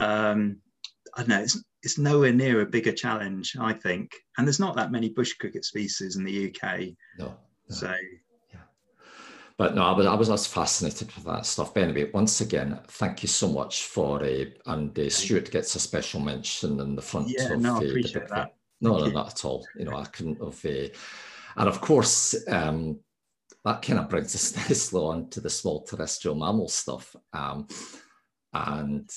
um, I don't know. It's it's nowhere near a bigger challenge, I think. And there's not that many bush cricket species in the UK. No. no. So. Yeah. But no, I was, I was just fascinated with that stuff. But anyway, once again, thank you so much for uh, and uh, Stuart gets a special mention in the front yeah, of no, uh, the book. That. No, no, not at all. You know, I couldn't have. Uh, and of course, um, that kind of brings us nicely on to the small terrestrial mammal stuff. Um, and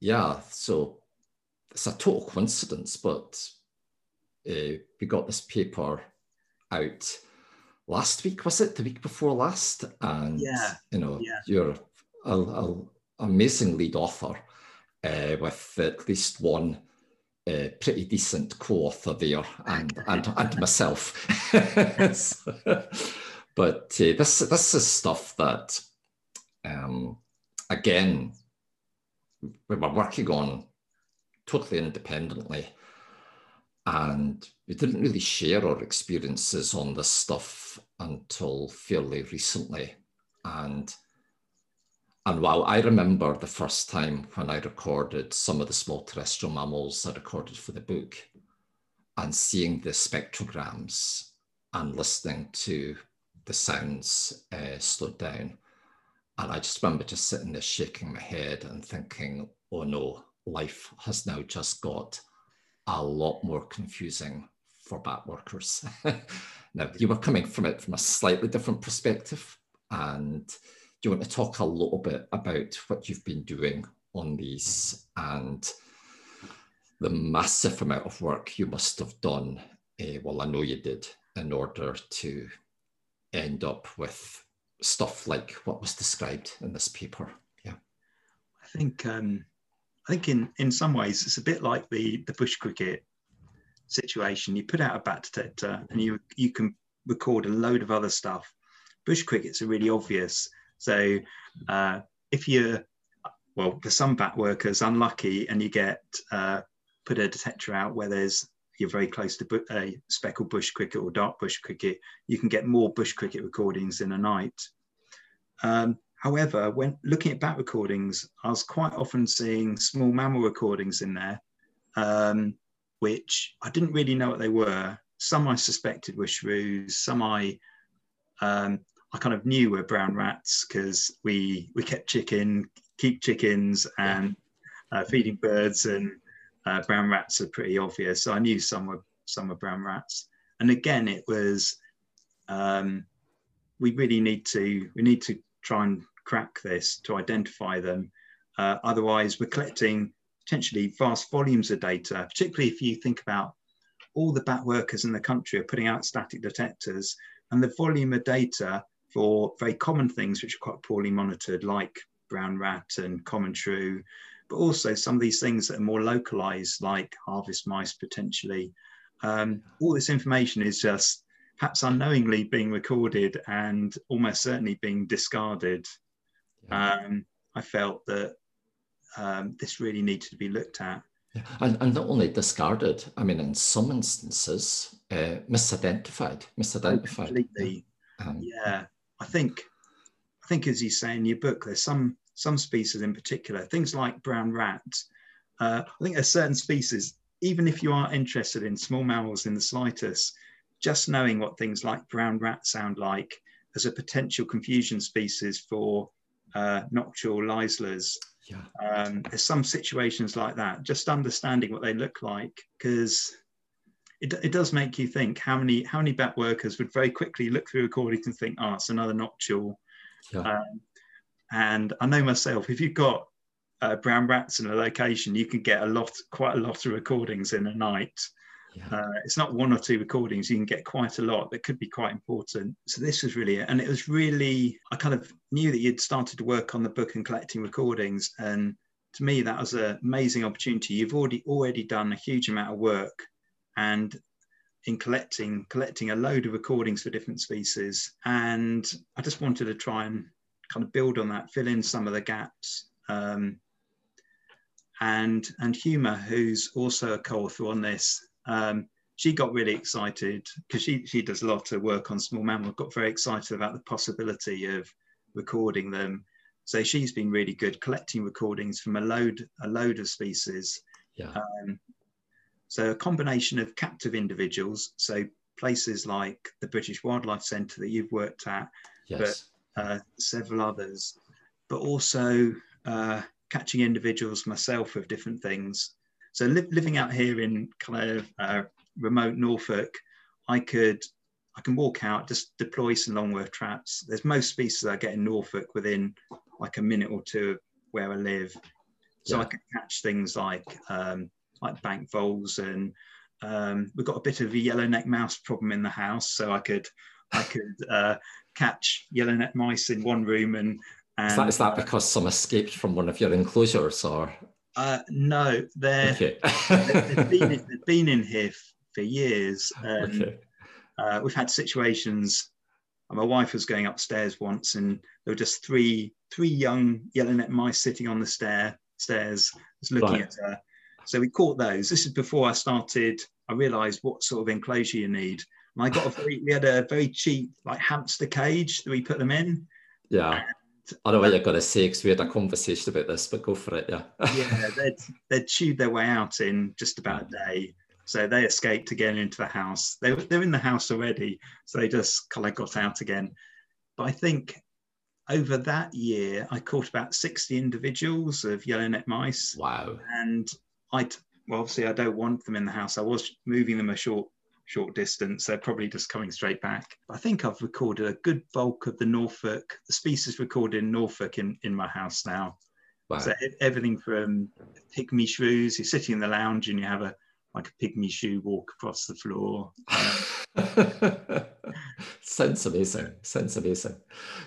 yeah, so it's a total coincidence, but uh, we got this paper out last week, was it the week before last? And yeah, you know, yeah. you're an amazing lead author uh, with at least one uh, pretty decent co-author there, and and, and myself. But uh, this this is stuff that, um, again, we were working on totally independently, and we didn't really share our experiences on this stuff until fairly recently. And and while I remember the first time when I recorded some of the small terrestrial mammals I recorded for the book, and seeing the spectrograms and listening to the sounds uh, slowed down. And I just remember just sitting there shaking my head and thinking, oh no, life has now just got a lot more confusing for bat workers. now, you were coming from it from a slightly different perspective. And do you want to talk a little bit about what you've been doing on these and the massive amount of work you must have done? Uh, well, I know you did in order to end up with stuff like what was described in this paper. Yeah, I think um, I think in in some ways it's a bit like the the bush cricket situation. You put out a bat detector and you you can record a load of other stuff. Bush crickets are really obvious. So uh, if you're well, for some bat workers unlucky and you get uh, put a detector out where there's you're very close to a speckled bush cricket or dark bush cricket, you can get more bush cricket recordings in a night. Um, however, when looking at bat recordings, I was quite often seeing small mammal recordings in there, um, which I didn't really know what they were. Some I suspected were shrews, some I um, I kind of knew were brown rats because we we kept chicken, keep chickens and uh, feeding birds and uh, brown rats are pretty obvious. So I knew some were some are brown rats. And again, it was um, we really need to we need to try and crack this to identify them. Uh, otherwise, we're collecting potentially vast volumes of data, particularly if you think about all the bat workers in the country are putting out static detectors and the volume of data for very common things which are quite poorly monitored, like brown rat and common shrew, but also some of these things that are more localized, like harvest mice potentially. Um, all this information is just perhaps unknowingly being recorded and almost certainly being discarded. Yeah. Um, I felt that um, this really needed to be looked at. Yeah. And, and not only discarded, I mean, in some instances, uh, misidentified, misidentified. Completely. Um, yeah, I think, I think as you say in your book, there's some some species in particular, things like brown rat. Uh, I think there's certain species, even if you are interested in small mammals in the slightest, just knowing what things like brown rat sound like as a potential confusion species for uh, Leislers. Yeah. Um, there's some situations like that, just understanding what they look like, because it, it does make you think how many how many bat workers would very quickly look through a recordings and think, oh, it's another noctule. Yeah. Um, and I know myself, if you've got uh, brown rats in a location, you can get a lot, quite a lot of recordings in a night. Yeah. Uh, it's not one or two recordings, you can get quite a lot that could be quite important. So this was really it. And it was really, I kind of knew that you'd started to work on the book and collecting recordings. And to me, that was an amazing opportunity. You've already already done a huge amount of work and in collecting collecting a load of recordings for different species. And I just wanted to try and kind of build on that, fill in some of the gaps. Um, and and Huma, who's also a co-author on this, um, she got really excited because she she does a lot of work on small mammals. Got very excited about the possibility of recording them. So she's been really good collecting recordings from a load a load of species. Yeah. Um, so a combination of captive individuals, so places like the British Wildlife Centre that you've worked at, yes. Uh, several others, but also uh, catching individuals myself of different things. So li- living out here in kind of uh, remote Norfolk, I could I can walk out, just deploy some longworth traps. There's most species I get in Norfolk within like a minute or two of where I live. So yeah. I can catch things like um, like bank voles and um, we've got a bit of a yellow neck mouse problem in the house. So I could I could uh, catch yellow neck mice in one room and, and is, that, is that uh, because some escaped from one of your enclosures or uh, no, they're, okay. they've, been in, they've been in here for years. Um, okay. uh, we've had situations. My wife was going upstairs once, and there were just three three young yellowneck mice sitting on the stair stairs, just looking right. at her. So we caught those. This is before I started. I realised what sort of enclosure you need, and I got a very. we had a very cheap like hamster cage that we put them in. Yeah. I don't know what you're going to say because we had a conversation about this, but go for it. Yeah. yeah, they'd, they'd chewed their way out in just about a day. So they escaped again into the house. They, were they're in the house already. So they just kind of got out again. But I think over that year, I caught about 60 individuals of yellow neck mice. Wow. And I, well, obviously, I don't want them in the house. I was moving them a short distance. They're probably just coming straight back. I think I've recorded a good bulk of the Norfolk, the species recorded in Norfolk in, in my house now. Wow. So everything from pygmy shrews, you're sitting in the lounge and you have a like a pygmy shrew walk across the floor. Sounds amazing. Sounds amazing.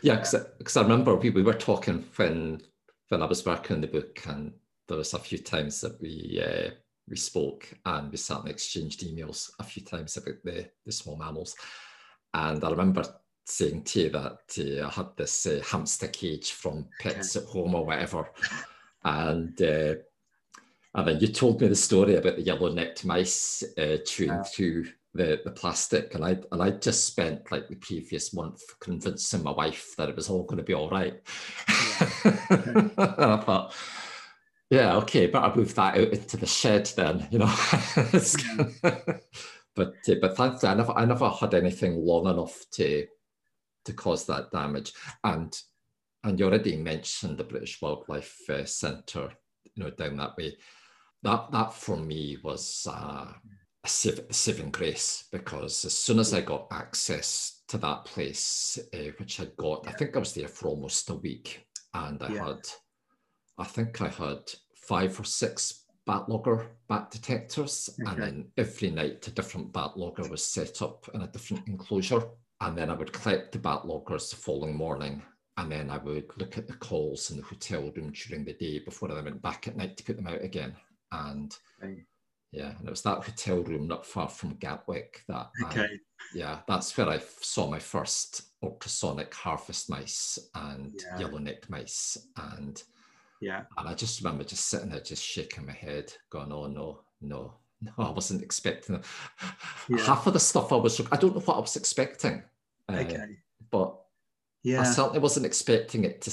Yeah, because I, I remember we, we were talking when when I was working on the book, and there was a few times that we uh, we spoke and we certainly exchanged emails a few times about the, the small mammals. And I remember saying to you that uh, I had this uh, hamster cage from Pets at Home or whatever. and uh, and then you told me the story about the yellow-necked mice uh, chewing yeah. through the, the plastic, and I and I just spent like the previous month convincing my wife that it was all going to be all right. Yeah. and I thought, yeah, okay, but I moved that out into the shed then, you know. but uh, but thankfully, I never I never had anything long enough to to cause that damage. And and you already mentioned the British Wildlife uh, Centre, you know, down that way. That that for me was uh, a saving grace because as soon as I got access to that place, uh, which I'd got, I think I was there for almost a week, and I yeah. had, I think I had five or six bat logger bat detectors, okay. and then every night a different bat logger was set up in a different enclosure, and then I would collect the bat loggers the following morning. And then I would look at the calls in the hotel room during the day before I went back at night to put them out again. And okay yeah, and it was that hotel room not far from Gatwick that. Okay. I, yeah, that's where I saw my first ultrasonic harvest mice and yeah. yellow-necked mice, and yeah, and I just remember just sitting there, just shaking my head, going, "Oh no, no, no, I wasn't expecting. Yeah. Half of the stuff I was, I don't know what I was expecting. Uh, okay. But yeah, I certainly wasn't expecting it to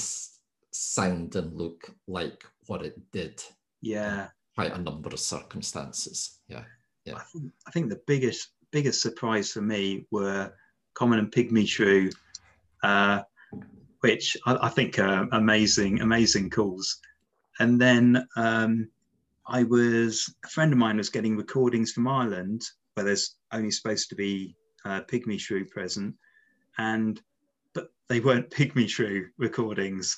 sound and look like what it did. Yeah quite a number of circumstances. Yeah, yeah. I think, I think the biggest biggest surprise for me were common and pygmy shrew, uh, which I, I, think are amazing, amazing calls. And then um, I was a friend of mine was getting recordings from Ireland where there's only supposed to be uh, pygmy shrew present, and but they weren't pygmy shrew recordings.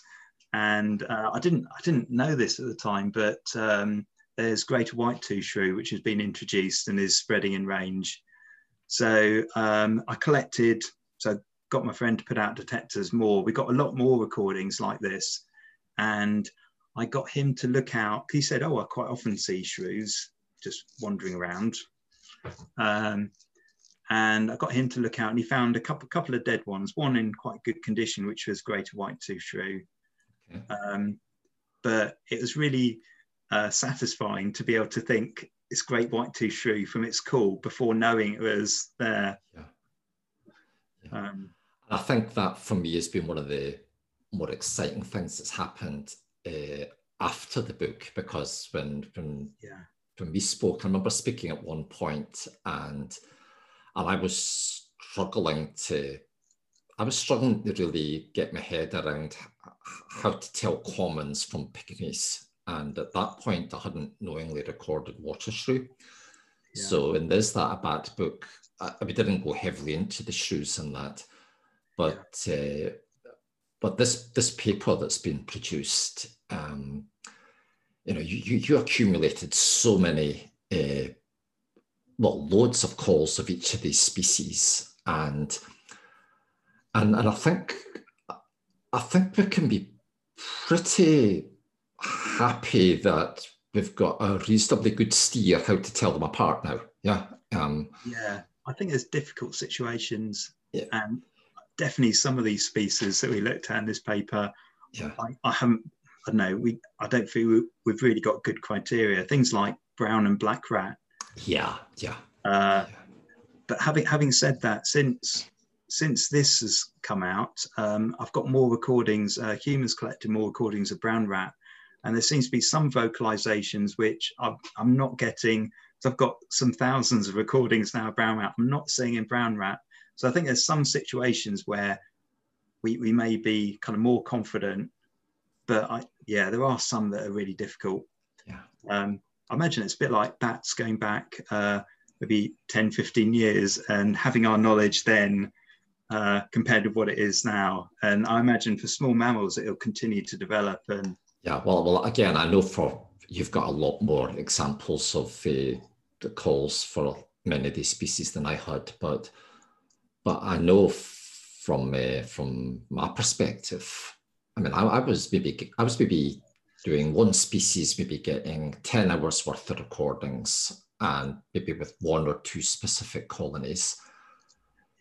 And uh, I didn't I didn't know this at the time, but um, there's greater white-tooth shrew, which has been introduced and is spreading in range. So um, I collected, so got my friend to put out detectors more. We got a lot more recordings like this. And I got him to look out. He said, Oh, I quite often see shrews just wandering around. Um, and I got him to look out and he found a couple, couple of dead ones, one in quite good condition, which was greater white-tooth shrew. Okay. Um, but it was really uh, satisfying to be able to think it's great white-tooth shrew from its call before knowing it was there. Yeah. yeah. Um, I think that for me has been one of the more exciting things that's happened uh, after the book because when when yeah. when we spoke, I remember speaking at one point and and I was struggling to I was struggling to really get my head around how to tell commons from pygmies and at that point, I hadn't knowingly recorded water shrew. Yeah. So in this That a Bat book, I, we didn't go heavily into the shrews and that, but uh, but this this paper that's been produced, um, you know, you, you, accumulated so many, uh, well, loads of calls of each of these species, and and and I think I think we can be pretty happy that we've got a reasonably good steer how to tell them apart now. Yeah. Um, yeah. I think there's difficult situations yeah. and definitely some of these species that we looked at in this paper. Yeah. I, I haven't, I don't know, we, I don't feel we, have really got good criteria. Things like brown and black rat. Yeah. Yeah. Uh, yeah. But having, having said that, since since this has come out, um, I've got more recordings. Uh, Huma's collected more recordings of brown rat, and there seems to be some vocalizations which I'm, I'm not getting. So I've got some thousands of recordings now of Brown Rat. I'm not seeing in Brown Rat. So I think there's some situations where we, we may be kind of more confident, but I, yeah, there are some that are really difficult. Yeah. Um, I imagine it's a bit like bats going back uh, maybe 10, 15 years and having our knowledge then uh, compared with what it is now. And I imagine for small mammals, it'll continue to develop and yeah, well, well, again, I know for you've got a lot more examples of uh, the calls for many of these species than I had, but but I know from uh, from my perspective, I mean, I, I, was maybe I was maybe doing one species, maybe getting ten hours worth of recordings, and maybe with one or two specific colonies.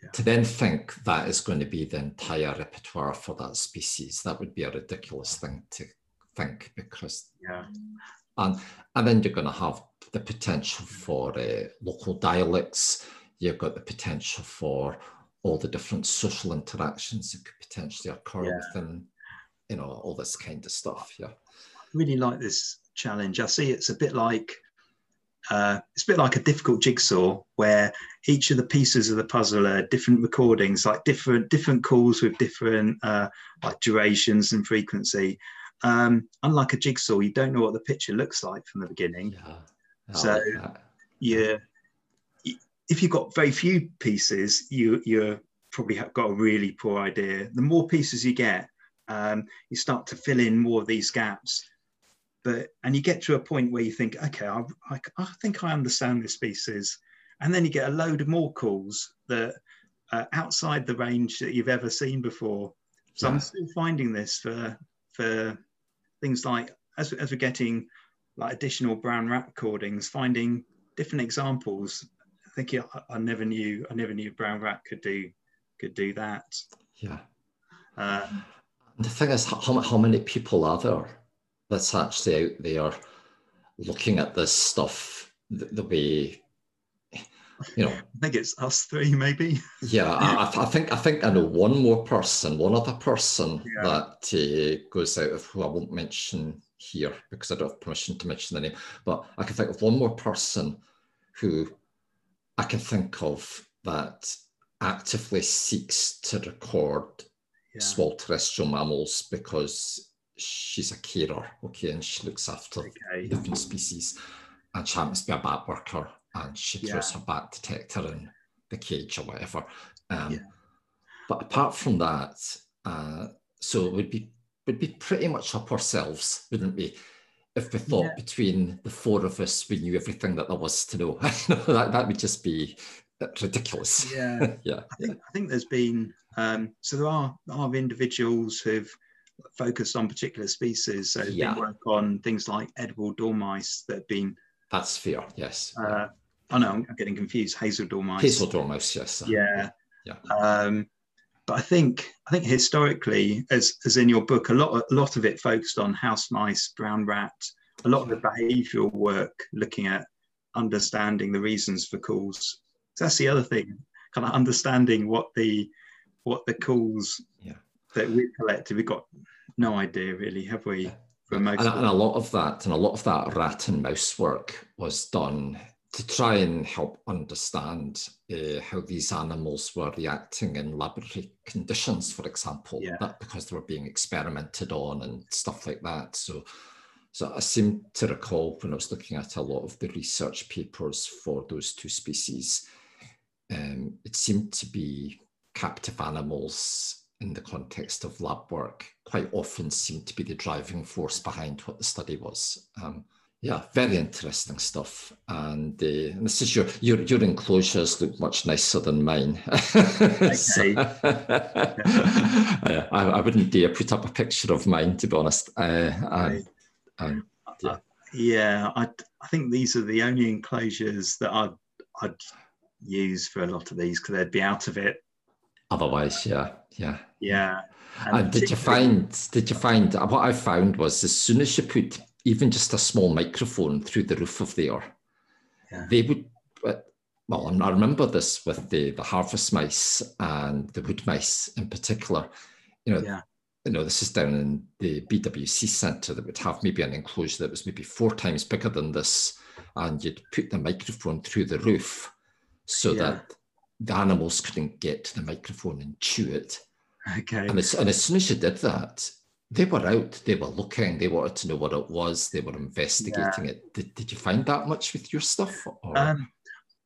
Yeah. To then think that is going to be the entire repertoire for that species, that would be a ridiculous thing to think because yeah and and then you're going to have the potential for uh, local dialects you've got the potential for all the different social interactions that could potentially occur yeah. within you know all this kind of stuff yeah I really like this challenge i see it's a bit like uh, it's a bit like a difficult jigsaw where each of the pieces of the puzzle are different recordings, like different different calls with different uh, like durations and frequency um, unlike a jigsaw, you don't know what the picture looks like from the beginning. Yeah. So like yeah, if you've got very few pieces, you you probably have got a really poor idea. The more pieces you get, um, you start to fill in more of these gaps. But and you get to a point where you think, okay, I, I, I think I understand this species, and then you get a load of more calls that are outside the range that you've ever seen before. So yeah. I'm still finding this for for things like as, as we're getting like additional brown rat recordings, finding different examples. I think yeah, I, I never knew I never knew brown rat could do could do that. Yeah. Uh, the thing is, how, how many people are there that's actually out there looking at this stuff the, the way you know, I think it's us three, maybe. Yeah, I, I, think I think I know one more person, one other person yeah. that uh, goes out of who I won't mention here because I don't have permission to mention the name. But I can think of one more person who I can think of that actively seeks to record yeah. small terrestrial mammals because she's a carer, okay, and she looks after okay. different species, and she happens to be a bat worker and she throws yeah. her bat detector in the cage or whatever. Um, yeah. But apart from that, uh, so it would be would be pretty much up ourselves, wouldn't we? If we thought yeah. between the four of us we knew everything that there was to know, that that would just be ridiculous. Yeah, yeah. I think, I think there's been um, so there are are individuals who've focused on particular species. So yeah. they work on things like edible dormice that have been. That's fair. Yes. Uh, oh no, I'm getting confused. Hazel dormice. Hazel dormice. Yes. Yeah. Yeah. Um, but I think I think historically, as as in your book, a lot a lot of it focused on house mice, brown rat, a lot of the behavioural work looking at understanding the reasons for calls. So that's the other thing, kind of understanding what the what the calls yeah. that we collected. We've got no idea really, have we? Yeah. And, and, a lot of that, and a lot of that rat and mouse work was done to try and help understand uh, how these animals were reacting in laboratory conditions, for example, yeah. that because they were being experimented on and stuff like that. So, so I seem to recall when I was looking at a lot of the research papers for those two species, um, it seemed to be captive animals in the context of lab work quite often seemed to be the driving force behind what the study was. Um, yeah, very interesting stuff. And, uh, and this is your, your your enclosures look much nicer than mine. so, I, I, wouldn't dare put up a picture of mine, to be honest. Uh, and, and, yeah, yeah I, I think these are the only enclosures that I'd, I'd use for a lot of these because they'd be out of it. Otherwise, yeah, yeah. Yeah. And, and did you find, did you find, what I found was as soon as you put even just a small microphone through the roof of there, yeah. they would. Well, I remember this with the, the harvest mice and the wood mice in particular. You know, yeah. you know, this is down in the BWC centre that would have maybe an enclosure that was maybe four times bigger than this, and you'd put the microphone through the roof so yeah. that the animals couldn't get to the microphone and chew it. Okay. And as, and as soon as you did that, they were out, they were looking, they wanted to know what it was, they were investigating yeah. it. Did, did you find that much with your stuff? Um,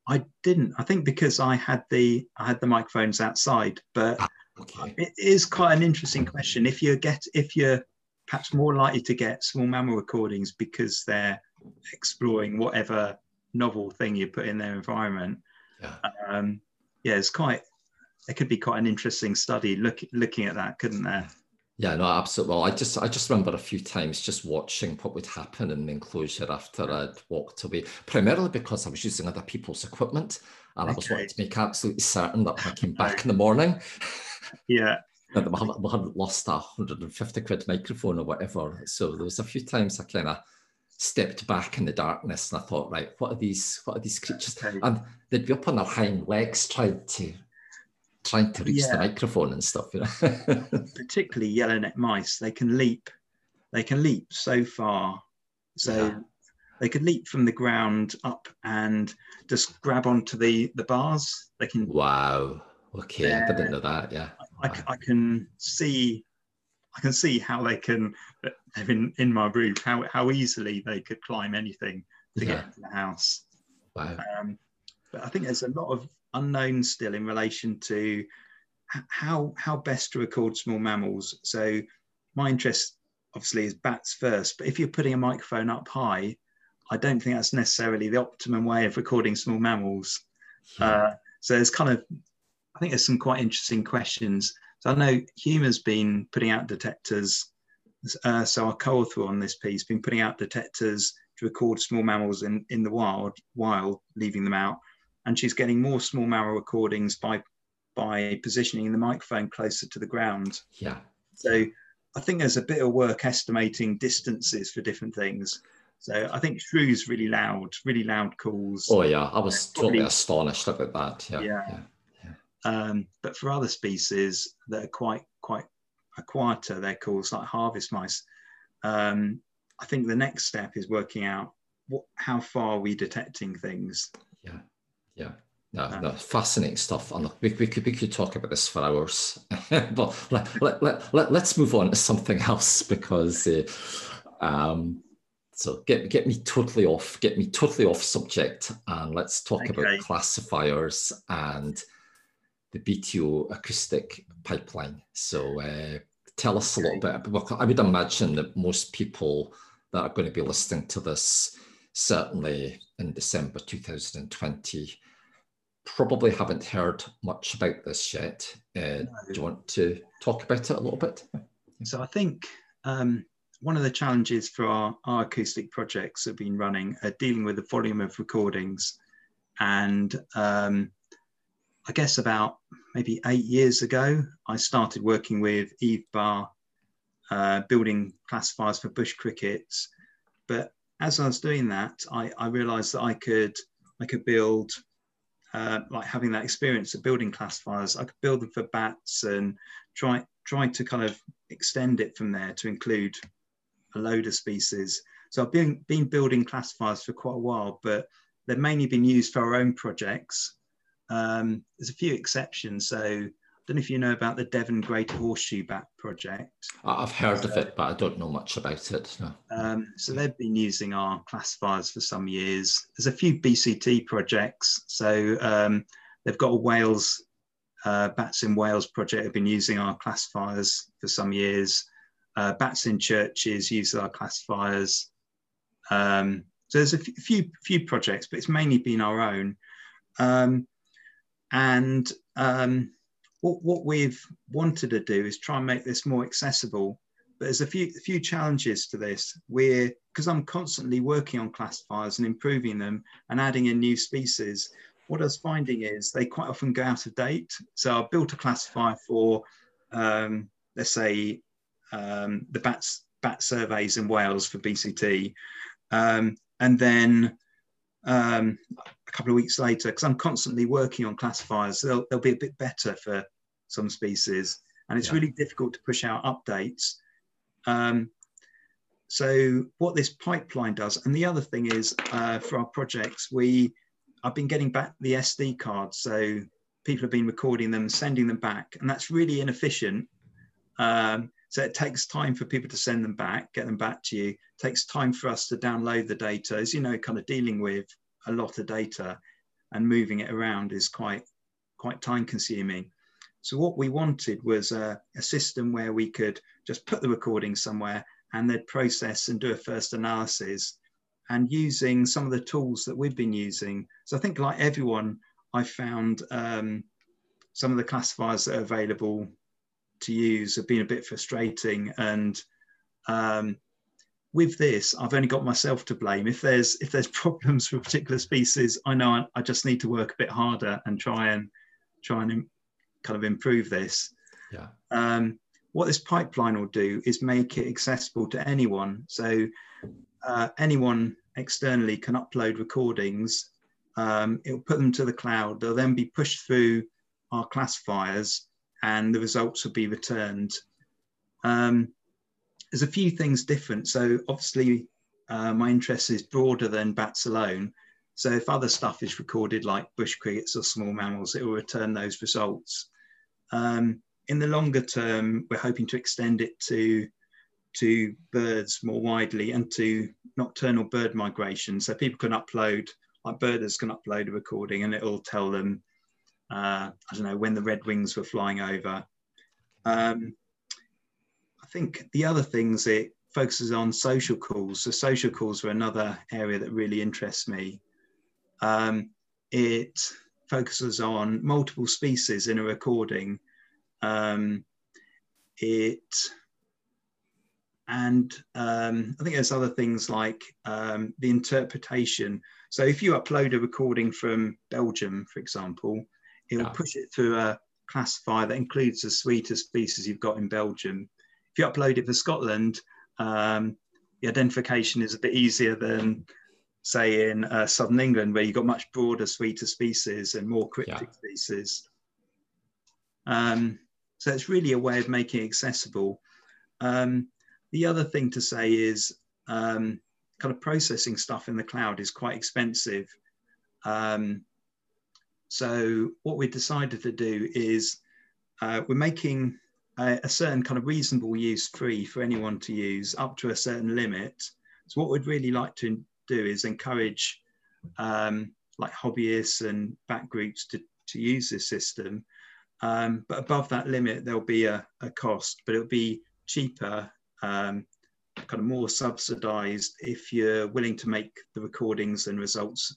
I didn't. I think because I had the I had the microphones outside, but ah, okay. it is quite an interesting question. If you get if you're perhaps more likely to get small mammal recordings because they're exploring whatever novel thing you put in their environment. Yeah. Um, yeah, it's quite. It could be quite an interesting study look, looking at that, couldn't there? Yeah, no, absolutely. Well, I just I just remember a few times just watching what would happen in the enclosure after I'd walked away, primarily because I was using other people's equipment and okay. I was wanting to make absolutely certain that when I came back in the morning, yeah, that we hadn't, we hadn't lost a 150 quid microphone or whatever. So there was a few times I kind of stepped back in the darkness and I thought, right, what are these? What are these creatures? Okay. And they'd be up on their hind legs trying to trying to reach yeah. the microphone and stuff. You know, particularly yellow-necked mice, they can leap. They can leap so far. So yeah. they can leap from the ground up and just grab onto the the bars. They can. Wow. Okay, uh, I didn't know that. Yeah. I, wow. I, can see. I can see how they can, in, in my roof, how, how easily they could climb anything to yeah. get to the house. Wow. Um, but I think there's a lot of unknown still in relation to how how best to record small mammals. So my interest obviously is bats first, but if you're putting a microphone up high, I don't think that's necessarily the optimum way of recording small mammals. Yeah. Uh, so there's kind of, I think there's some quite interesting questions. So I know Huma's been putting out detectors. Uh, so our co-author on this piece been putting out detectors to record small mammals in, in the wild, while leaving them out. And she's getting more small mammal recordings by by positioning the microphone closer to the ground. Yeah. So I think there's a bit of work estimating distances for different things. So I think Shrew's really loud, really loud calls. Oh yeah, I was totally astonished about that. Yeah. Yeah. yeah. yeah. Um, but for other species that are quite quite quieter, their calls like harvest mice. Um, I think the next step is working out what, how far are we detecting things. Yeah, yeah. No, no, fascinating stuff. And we, we, could, we could talk about this for hours. but let, let, let, let, us move on to something else because, uh, um, so get, get me totally off, get me totally off subject and let's talk okay. about classifiers and the BTO acoustic pipeline. So uh, tell us okay. a little bit. Well, I would imagine that most people that are going to be listening to this, certainly in December 2020, probably haven't heard much about this yet. Uh, no. Do you want to talk about it a little bit? So I think um, one of the challenges for our, our acoustic projects that have been running are dealing with the volume of recordings. And um, I guess about maybe eight years ago, I started working with Yves Bas, uh, building classifiers for bush crickets. But as I was doing that, I, I realized that I could I could build uh, like having that experience of building classifiers, I could build them for bats and try try to kind of extend it from there to include a load of species. So I've been been building classifiers for quite a while, but they've mainly been used for our own projects. Um, there's a few exceptions. So don't know if you know about the Devon Greater Horseshoe Bat project. I've heard of it, but I don't know much about it. No. Um, so they've been using our classifiers for some years. There's a few BCT projects. So um, they've got a Wales, uh, Bats in Wales project, have been using our classifiers for some years. Uh, Bats in Churches use our classifiers. Um, so there's a few, few projects, but it's mainly been our own. Um, and um, what, what we've wanted to do is try and make this more accessible. But there's a few, a few challenges to this. We're, because I'm constantly working on classifiers and improving them and adding in new species, what I was finding is they quite often go out of date. So I built a classifier for, um, let's say, um, the bats, bat surveys in Wales for BCT. Um, and then um, a couple of weeks later, because I'm constantly working on classifiers, they'll, they'll be a bit better for some species, and it's yeah. really difficult to push out updates. Um, so what this pipeline does, and the other thing is uh, for our projects, we I've been getting back the SD cards, so people have been recording them, sending them back, and that's really inefficient. Um, so it takes time for people to send them back, get them back to you. It takes time for us to download the data. As you know, kind of dealing with a lot of data and moving it around is quite quite time consuming. So what we wanted was a, a, system where we could just put the recording somewhere and they'd process and do a first analysis and using some of the tools that we've been using. So I think like everyone, I found um, some of the classifiers that are available to use have been a bit frustrating. And um, with this, I've only got myself to blame. If there's if there's problems with particular species, I know I, I just need to work a bit harder and try and try and kind of improve this. Yeah. Um, what this pipeline will do is make it accessible to anyone. So uh, anyone externally can upload recordings. Um, it'll put them to the cloud. They'll then be pushed through our classifiers and the results will be returned. Um, there's a few things different. So obviously uh, my interest is broader than bats alone. So if other stuff is recorded like bush crickets or small mammals, it will return those results. Um, in the longer term, we're hoping to extend it to to birds more widely and to nocturnal bird migration. So people can upload like birders can upload a recording and it'll tell them, uh, I don't know, when the red wings were flying over. Um, I think the other things it focuses on social calls. So social calls are another area that really interests me. Um, it focuses on multiple species in a recording. Um, it and um, I think there's other things like um, the interpretation. So if you upload a recording from Belgium, for example, it'll yeah. push it through a classifier that includes the suite of species you've got in Belgium. If you upload it for Scotland, um, the identification is a bit easier than say in uh, southern England, where you've got much broader suite of species and more cryptic yeah. species. Um, so it's really a way of making it accessible. Um, the other thing to say is um, kind of processing stuff in the cloud is quite expensive. Um, so what we decided to do is uh, we're making a, a, certain kind of reasonable use free for anyone to use up to a certain limit. So what we'd really like to do is encourage um, like hobbyists and bat groups to, to use this system. Um, but above that limit, there'll be a, a cost, but it'll be cheaper um, kind of more subsidized if you're willing to make the recordings and results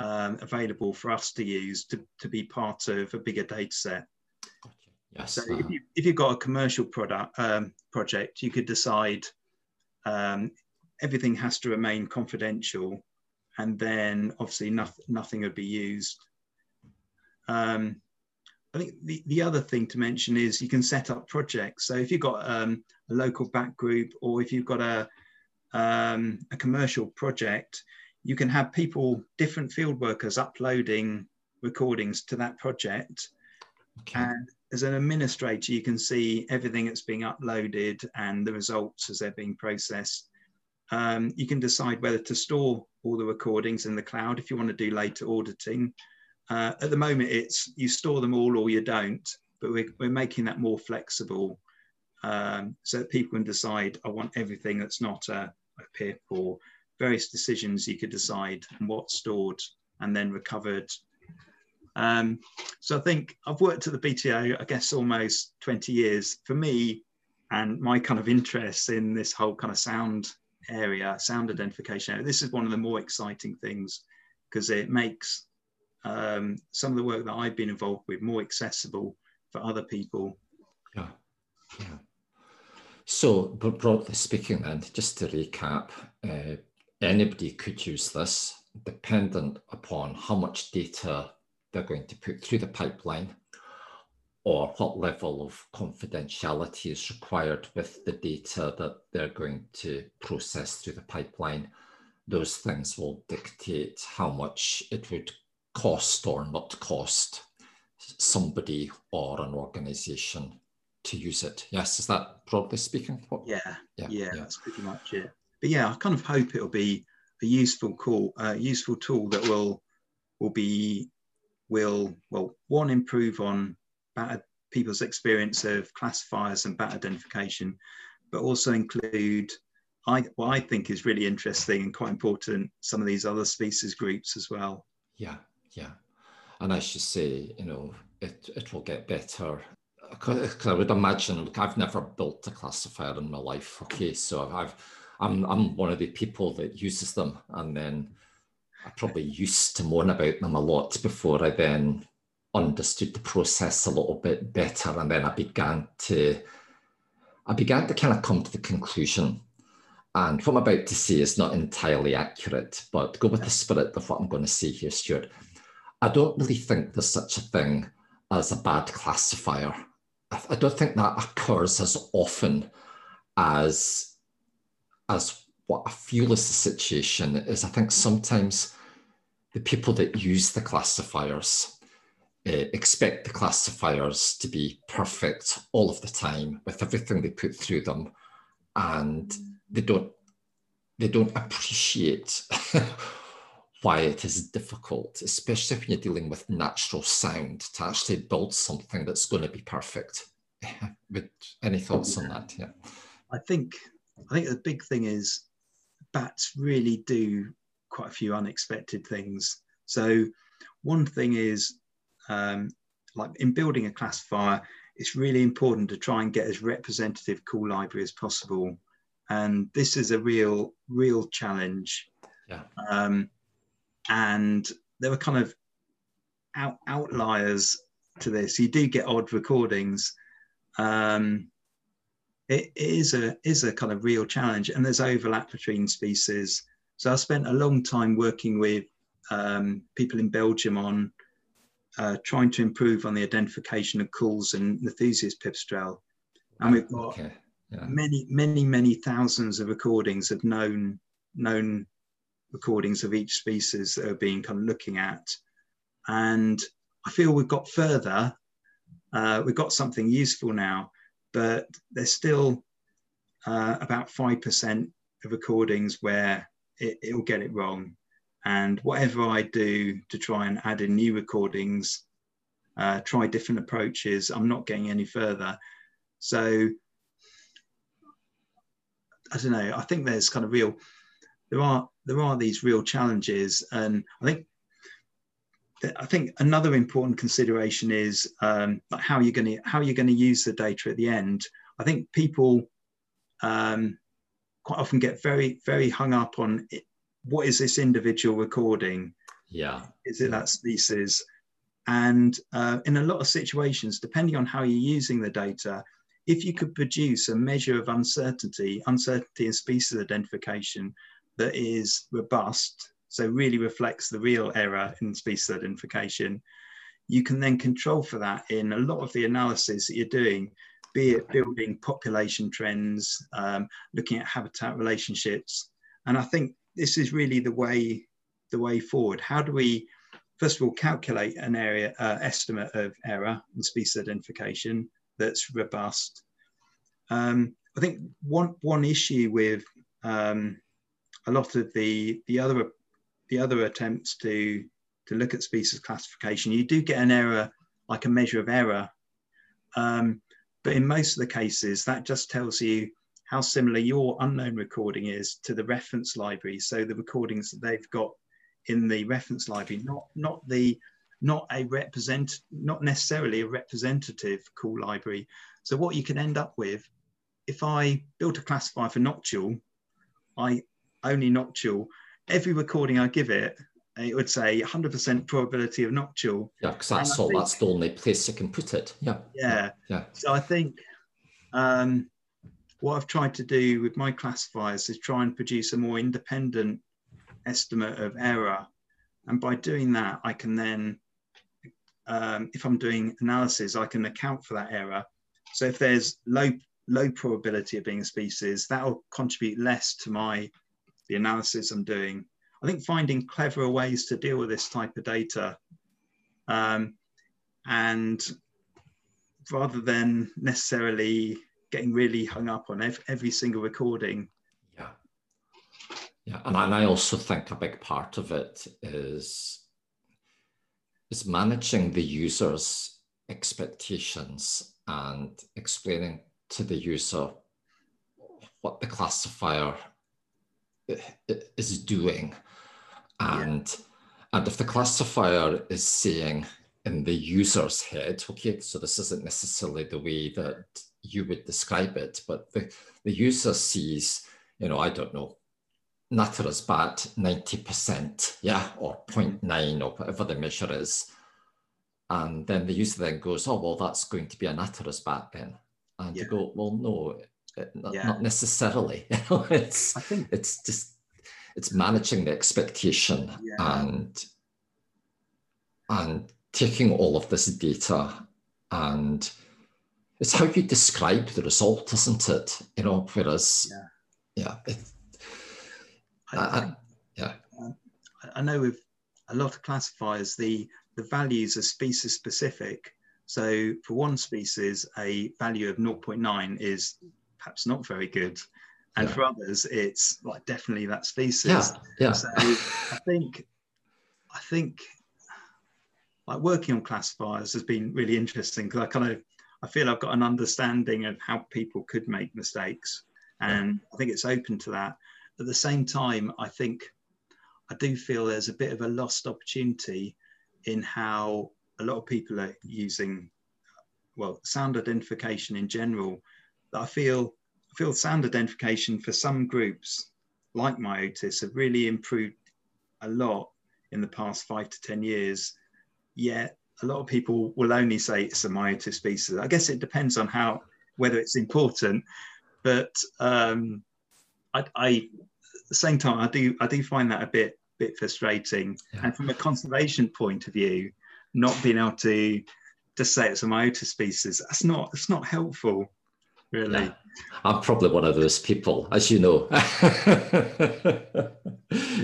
um, available for us to use to, to be part of a bigger data set. Yes. So uh, if, you, if you've got a commercial product um, project, you could decide um, everything has to remain confidential, and then obviously nothing nothing would be used. Um, I think the, the other thing to mention is you can set up projects. So if you've got um, a local bat group or if you've got a, um, a commercial project, you can have people, different field workers uploading recordings to that project. Okay. And as an administrator, you can see everything that's being uploaded and the results as they're being processed. Um, you can decide whether to store all the recordings in the cloud if you want to do later auditing uh, at the moment, it's you store them all or you don't, but we're, we're making that more flexible um, so that people can decide, I want everything that's not a, a PIP or various decisions you could decide what's stored and then recovered. Um, so I think I've worked at the BTO, I guess, almost 20 years. For me, and my kind of interest in this whole kind of sound area, sound identification this is one of the more exciting things because it makes um, some of the work that I've been involved with more accessible for other people. Yeah, yeah. So, broadly speaking, then, just to recap, uh, anybody could use this, dependent upon how much data they're going to put through the pipeline or what level of confidentiality is required with the data that they're going to process through the pipeline. Those things will dictate how much it would cost or not cost somebody or an organization to use it. Yes, is that broadly speaking? Yeah, yeah, yeah, yeah, that's pretty much it. But yeah, I kind of hope it'll be a useful call, uh, useful tool that will will be will well one improve on bat people's experience of classifiers and bat identification, but also include I, what I think is really interesting and quite important some of these other species groups as well. Yeah, yeah. And I should say, you know, it, it will get better. Because I would imagine, look, I've never built a classifier in my life. Okay, so I've, I'm, I'm one of the people that uses them, and then I probably used to moan about them a lot before I then understood the process a little bit better, and then I began to, I began to kind of come to the conclusion and what I'm about to say is not entirely accurate, but go with the spirit of what I'm going to say here, Stuart. I don't really think there's such a thing as a bad classifier. I, don't think that occurs as often as as what I feel is the situation is. I think sometimes the people that use the classifiers uh, expect the classifiers to be perfect all of the time with everything they put through them, and they don't they don't appreciate why it is difficult, especially when you're dealing with natural sound, to actually build something that's going to be perfect. With any thoughts on that? Yeah. I think I think the big thing is bats really do quite a few unexpected things. So one thing is um, like in building a classifier, it's really important to try and get as representative call library as possible. And this is a real, real challenge. Yeah. Um, and there were kind of out, outliers to this. You do get odd recordings. Um, it is a is a kind of real challenge, and there's overlap between species. So I spent a long time working with um, people in Belgium on uh, trying to improve on the identification of calls and Nathusius pipistrelle. And we've got okay. yeah. many, many, many thousands of recordings of known known recordings of each species that are being kind of looking at. And I feel we've got further. Uh, we've got something useful now, but there's still uh, about 5% of recordings where it, it will get it wrong. And whatever I do to try and add in new recordings, uh, try different approaches, I'm not getting any further. So I don't know. I think there's kind of real, there are there are these real challenges, and I think I think another important consideration is um, how you're going to how you're going to use the data at the end. I think people um, quite often get very very hung up on it, what is this individual recording? Yeah, is it that species? And uh, in a lot of situations, depending on how you're using the data, if you could produce a measure of uncertainty, uncertainty in species identification that is robust so really reflects the real error in species identification, you can then control for that in a lot of the analysis that you're doing, be it building population trends, um, looking at habitat relationships. And I think this is really the way, the way forward. How do we, first of all, calculate an area uh, estimate of error in species identification that's robust? Um, I think one, one issue with um, a lot of the, the other the other attempts to to look at species classification, you do get an error, like a measure of error. Um, but in most of the cases, that just tells you how similar your unknown recording is to the reference library. So the recordings that they've got in the reference library, not not the not a represent not necessarily a representative call library. So what you can end up with, if I built a classifier for noctule, I only noctule, every recording I give it, it would say 100% probability of noctule. Yeah, because that's all. Think, that's the only place you can put it. Yeah. Yeah. Yeah. So I think um, what I've tried to do with my classifiers is try and produce a more independent estimate of error, and by doing that, I can then, um, if I'm doing analysis, I can account for that error. So if there's low low probability of being a species, that will contribute less to my the analysis I'm doing. I think finding cleverer ways to deal with this type of data um, and rather than necessarily getting really hung up on every, every single recording. Yeah. Yeah. And, and I also think a big part of it is, is managing the user's expectations and explaining to the user what the classifier is doing. And, yeah. and if the classifier is saying in the user's head, okay, so this isn't necessarily the way that you would describe it, but the, the user sees, you know, I don't know, Natterer's bat 90%, yeah, or 0.9 or whatever the measure is. And then the user then goes, oh, well, that's going to be a Natterer's bat then. And yeah. you go, well, no, not, yeah. not necessarily. it's I think it's just it's managing the expectation yeah. and and taking all of this data and it's how you describe the result, isn't it? You know, whereas yeah, yeah, it, I, I, yeah. Um, I know with a lot of classifiers, the the values are species specific. So for one species, a value of 0.9 is perhaps not very good. And yeah. for others, it's like definitely that species. Yeah. yeah. So I think, I think, like working on classifiers has been really interesting because I kind of, I feel I've got an understanding of how people could make mistakes, and I think it's open to that. At the same time, I think I do feel there's a bit of a lost opportunity in how a lot of people are using, well, sound identification in general. That I feel I feel sound identification for some groups like Myotis have really improved a lot in the past five to ten years. Yet a lot of people will only say it's a Myotis species. I guess it depends on how whether it's important, but um, I, I at the same time I do I do find that a bit bit frustrating. Yeah. And from a conservation point of view, not being able to just say it's a Myotis species, that's not that's not helpful, really. Yeah. I'm probably one of those people, as you know.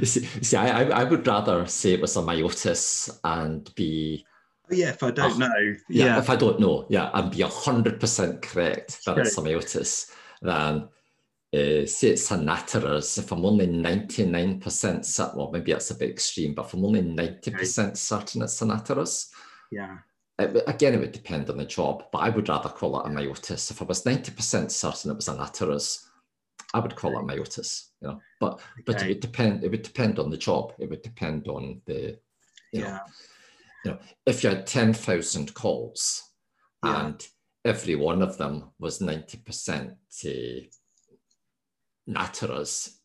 see, see I, I would rather say it was a Myotis and be oh, yeah, if I don't uh, know. Yeah, yeah, if I don't know, yeah, and be hundred percent correct that it's a Myotis than uh, say it's a natterers. if I'm only 99% certain, well, maybe that's a bit extreme, but if I'm only 90% certain it's a natterers. yeah. It, again, it would depend on the job, but I would rather call it a Myotis. If I was 90% certain it was Cynatteras, I would call it Myotis, you know. But okay. but it would depend. It would depend on the job. It would depend on the, you yeah. know, you know, if you had ten thousand calls, yeah. and every one of them was ninety percent uh, Natterer's,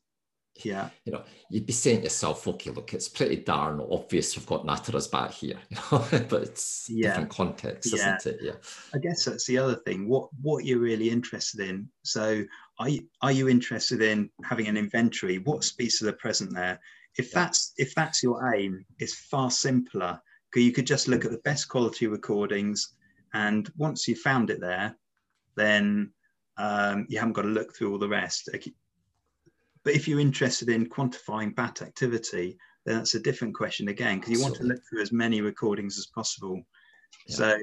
yeah. You know, you'd be saying to yourself, okay, look, it's pretty darn obvious we've got Natterer's bat here, you know, but it's yeah. different context, yeah. isn't it? Yeah. I guess that's the other thing. What what you're really interested in. So are you, are you interested in having an inventory? What species are present there? If that's if that's your aim, it's far simpler because you could just look at the best quality recordings, and once you've found it there, then um, you haven't got to look through all the rest. But if you're interested in quantifying bat activity, then that's a different question again, because you want to look through as many recordings as possible. Yeah. So,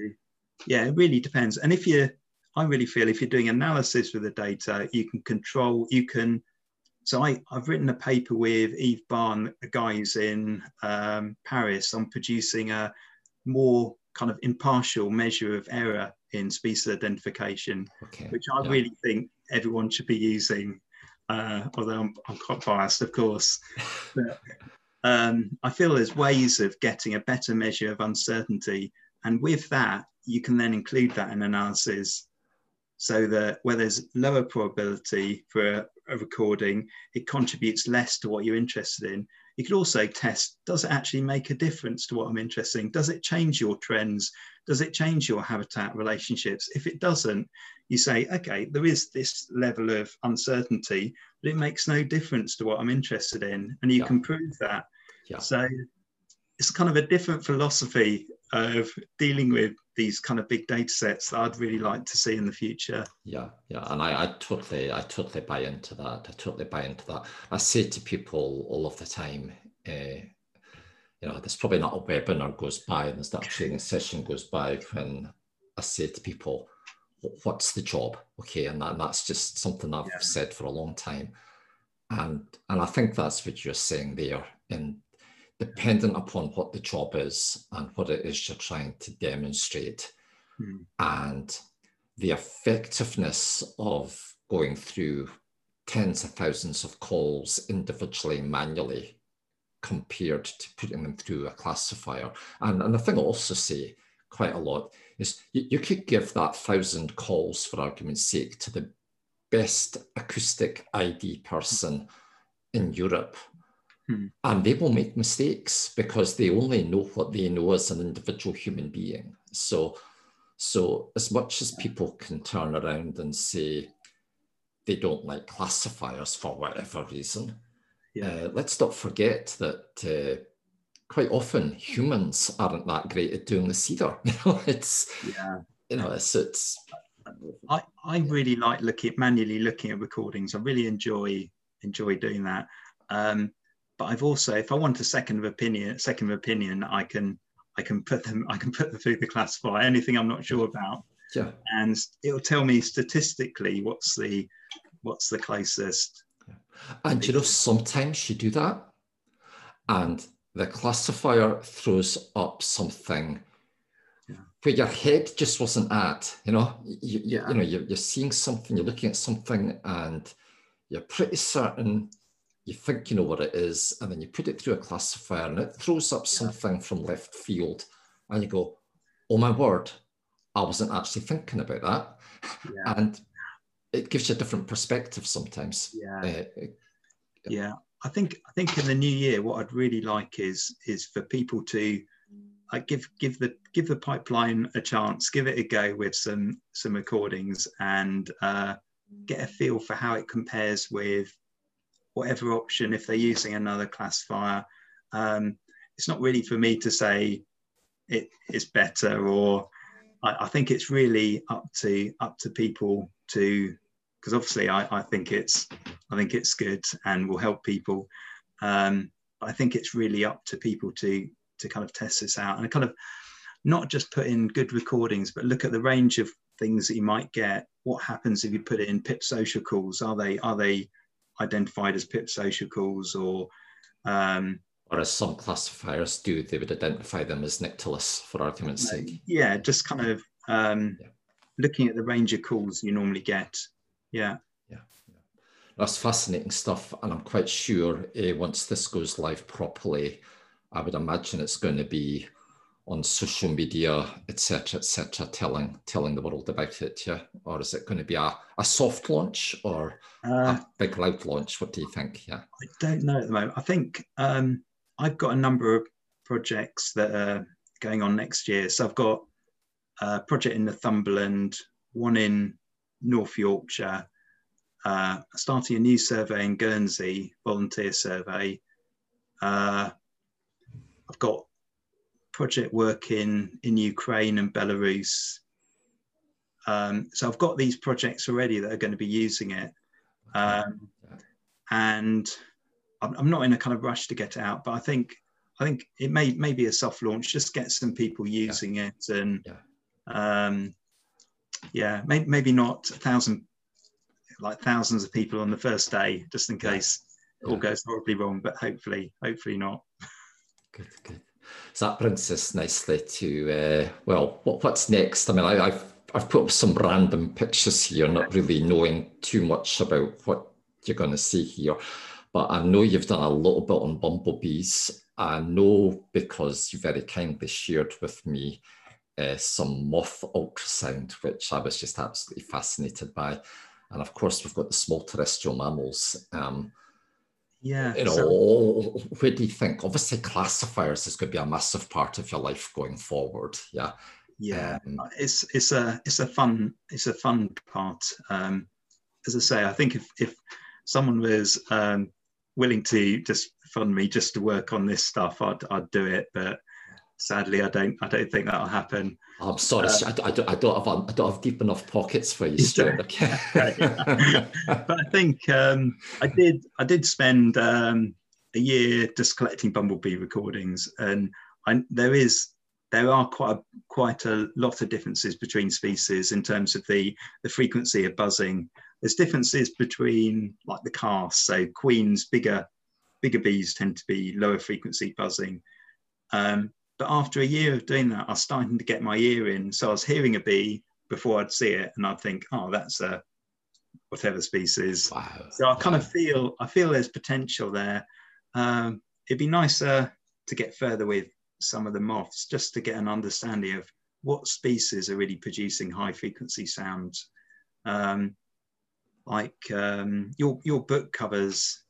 yeah, it really depends. And if you, I really feel if you're doing analysis with the data, you can control, you can. So I, I've written a paper with Yves Bas, a guy who's in um, Paris, on producing a more kind of impartial measure of error in species identification, okay. which I yeah. really think everyone should be using uh, although I'm, I'm, quite biased, of course. Um, I feel there's ways of getting a better measure of uncertainty. And with that, you can then include that in analysis so that where there's lower probability for a, a recording, it contributes less to what you're interested in. You could also test, does it actually make a difference to what I'm interested in? Does it change your trends? Does it change your habitat relationships? If it doesn't, you say, okay, there is this level of uncertainty, but it makes no difference to what I'm interested in. And you yeah. can prove that. Yeah. So it's kind of a different philosophy of dealing with these kind of big data sets that I'd really like to see in the future. Yeah, yeah, and I, I totally, I totally buy into that. I totally buy into that. I say to people all of the time, uh, you know, there's probably not a webinar goes by and there's not a training session goes by when I say to people, what's the job? Okay, and, that, and that's just something I've yeah. said for a long time. And and I think that's what you're saying there. And dependent upon what the job is and what it is you're trying to demonstrate, mm. and the effectiveness of going through tens of thousands of calls individually manually compared to putting them through a classifier. And, and the thing I'll also say quite a lot is you, you could give that thousand calls for argument's sake to the best acoustic ID person in Europe. Hmm. And they will make mistakes because they only know what they know as an individual human being. So, so as much as people can turn around and say they don't like classifiers for whatever reason, yeah. Uh, let's not forget that uh, quite often humans aren't that great at doing this either. You know, it's yeah. you know, it's it's. I, I really like looking at manually looking at recordings. I really enjoy enjoy doing that. Um, but I've also, if I want a second of opinion, second of opinion, I can I can put them I can put them through the classifier. Anything I'm not sure about, yeah, and it'll tell me statistically what's the what's the closest and you know, sometimes you do that, and the classifier throws up something yeah. where your head just wasn't at. You know, you, you, yeah. you know, you're, you're seeing something, you're looking at something, and you're pretty certain you think you know what it is, and then you put it through a classifier and it throws up something from left field, and you go, oh my word, I wasn't actually thinking about that. Yeah. And it gives you a different perspective sometimes. Yeah. Uh, yeah. I think I think in the new year, what I'd really like is is for people to uh, give give the give the pipeline a chance, give it a go with some some recordings, and uh, get a feel for how it compares with whatever option if they're using another classifier. Um, it's not really for me to say it is better or I, I, think it's really up to up to people to because obviously I, I think it's I think it's good and will help people. Um, I think it's really up to people to to kind of test this out and kind of not just put in good recordings, but look at the range of things that you might get. What happens if you put it in pip social calls? Are they are they identified as pip social calls or um, or as some classifiers do, they would identify them as Nyctalus for argument's sake. Yeah, just kind of um, yeah. looking at the range of calls you normally get. Yeah. Yeah. yeah. That's fascinating stuff. And I'm quite sure uh, once this goes live properly, I would imagine it's going to be on social media, etc., etc., telling telling the world about it, yeah? Or is it going to be a, a soft launch or uh, a big loud launch? What do you think? Yeah, I don't know at the moment. I think um, I've got a number of projects that are going on next year. So I've got a project in Northumberland, one in North Yorkshire, uh, starting a new survey in Guernsey, volunteer survey. Uh, I've got project work in, in Ukraine and Belarus. Um, so I've got these projects already that are going to be using it. Um, and I'm, I'm, not in a kind of rush to get it out, but I think I think it may, may be a soft launch, just get some people using yeah. it and yeah, um, yeah may, maybe not a thousand, like thousands of people on the first day, just in case yeah. it all goes horribly wrong, but hopefully, hopefully not. Good, good. So that brings us nicely to uh, well, what, what's next? I mean, I, have I've put up some random pictures here, not really knowing too much about what you're going to see here, but I know you've done a little bit on bumblebees. I know because you very kindly shared with me uh, some moth ultrasound, which I was just absolutely fascinated by, and of course we've got the small terrestrial mammals. Um, yeah. You know, so, where do you think? Obviously, classifiers is going to be a massive part of your life going forward. Yeah. Yeah, um, it's it's a it's a fun it's a fun part. Um, as I say, I think if if someone was um, willing to just fund me just to work on this stuff, I'd I'd do it. But sadly, I don't I don't think that'll happen. I'm sorry, uh, I, I, don't, I, don't have I don't have deep enough pockets for you, Stuart. Okay. but I think um, I did I did spend um, a year just collecting bumblebee recordings, and I, there is there are quite a, quite a lot of differences between species in terms of the the frequency of buzzing. There's differences between like the caste. So queens, bigger bigger bees tend to be lower frequency buzzing. Um, but after a year of doing that, I was starting to get my ear in. So I was hearing a bee before I'd see it, and I'd think, oh, that's a whatever species. Wow. So I kind wow. of feel I feel there's potential there. Um, it'd be nicer to get further with some of the moths just to get an understanding of what species are really producing high frequency sounds. Um, like um, your your book covers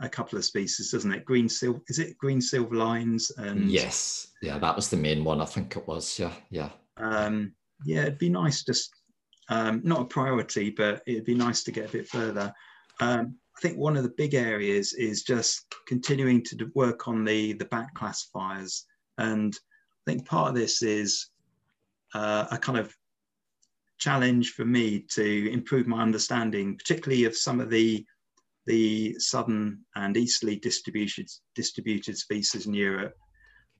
a couple of species, doesn't it? Green silver, is it green silver lines? And yes, yeah, that was the main one. I think it was. Yeah, yeah. Um, yeah, it'd be nice just um, not a priority, but it'd be nice to get a bit further. Um, I think one of the big areas is just continuing to work on the the bat classifiers, and I think part of this is uh, a kind of challenge for me to improve my understanding, particularly of some of the the southern and easterly distributed distributed species in Europe.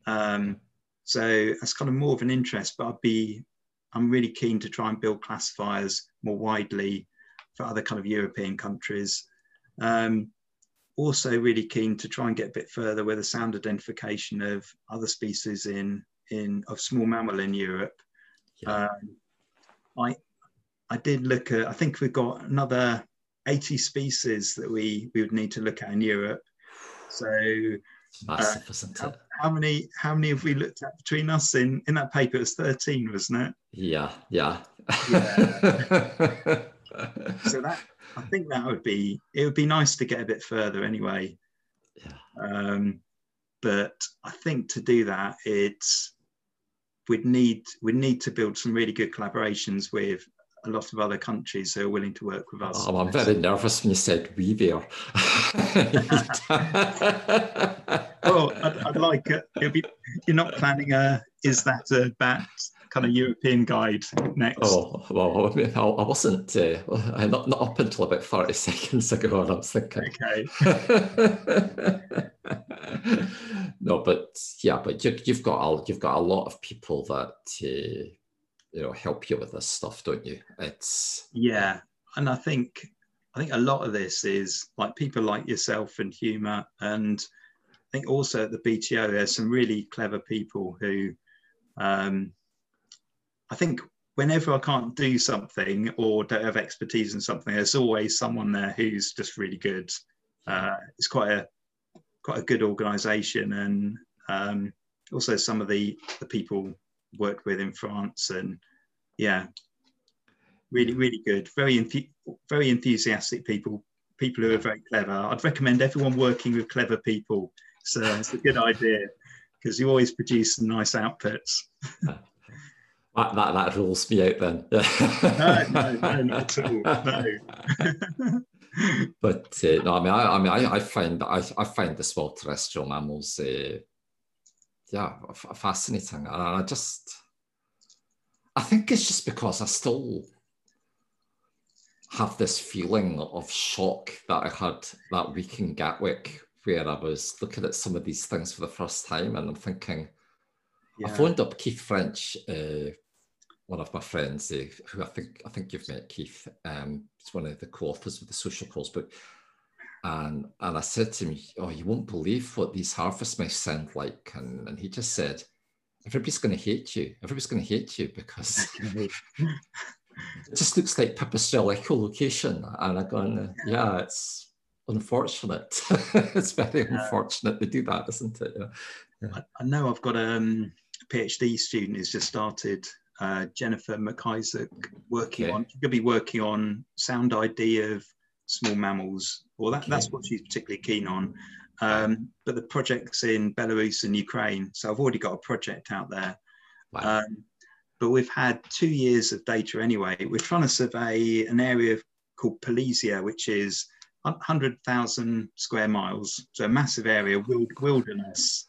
Um, so that's kind of more of an interest, but I'd be I'm really keen to try and build classifiers more widely for other kind of European countries. Um, also really keen to try and get a bit further with the sound identification of other species in in of small mammal in Europe. Yeah. Um, I I did look at I think we've got another 80 species that we we would need to look at in Europe. So massive, uh, isn't it? How, many how many have we looked at between us in in that paper? It was 13, wasn't it? Yeah, yeah. yeah. so that I think that would be it would be nice to get a bit further anyway. Yeah. Um, but I think to do that, it's we'd need we'd need to build some really good collaborations with a lot of other countries who are willing to work with us. Oh, I'm very nervous when you said we there. well, I'd, I'd like it. Be, you're not planning a is that a bat kind of European guide next? Oh, well, I, mean, I, I wasn't, uh, not, not up until about 30 seconds ago, and I was thinking. Okay. no, but yeah, but you, have got a, you've got a lot of people that uh, you know help you with this stuff, don't you? It's yeah, and I think I think a lot of this is like people like yourself and Huma, and I think also at the BTO there's some really clever people who, um, I think whenever I can't do something or don't have expertise in something, there's always someone there who's just really good. Uh, it's quite a quite a good organisation, and um, also some of the the people worked with in France, and yeah, really really good. Very enth- very enthusiastic people, people who are very clever. I'd recommend everyone working with clever people. So it's a good idea because you always produce some nice outputs. That, that, that rules me out then. no, no, no, not at all. No. but uh, no, I mean, I, I mean, I, I find I, I find the small terrestrial mammals, uh, yeah, f- fascinating, and I just, I think it's just because I still have this feeling of shock that I had that week in Gatwick, where I was looking at some of these things for the first time, and I'm thinking. Yeah. I phoned up Keith French uh, one of my friends, uh, who I think I think you've met, Keith. Um, he's one of the co-authors of the Social Calls book, and and I said to him, "Oh, you won't believe what these harvest mice sound like," and and he just said, "Everybody's going to hate you. Everybody's going to hate you because." it just looks like pipistrelle echolocation, and I'm going, yeah, it's unfortunate. it's very unfortunate to do that, isn't it? Yeah. yeah. I, I, know I've got um, a PhD student who's just started uh, Jennifer McIsaac working okay. on. She's going to be working on sound ID of small mammals. Well, that, that's what she's particularly keen on. Um, but the project's in Belarus and Ukraine, so I've already got a project out there. Wow. Um, but we've had two years of data anyway. We're trying to survey an area called Polesia, which is 100,000 square miles, so a massive area, wilderness.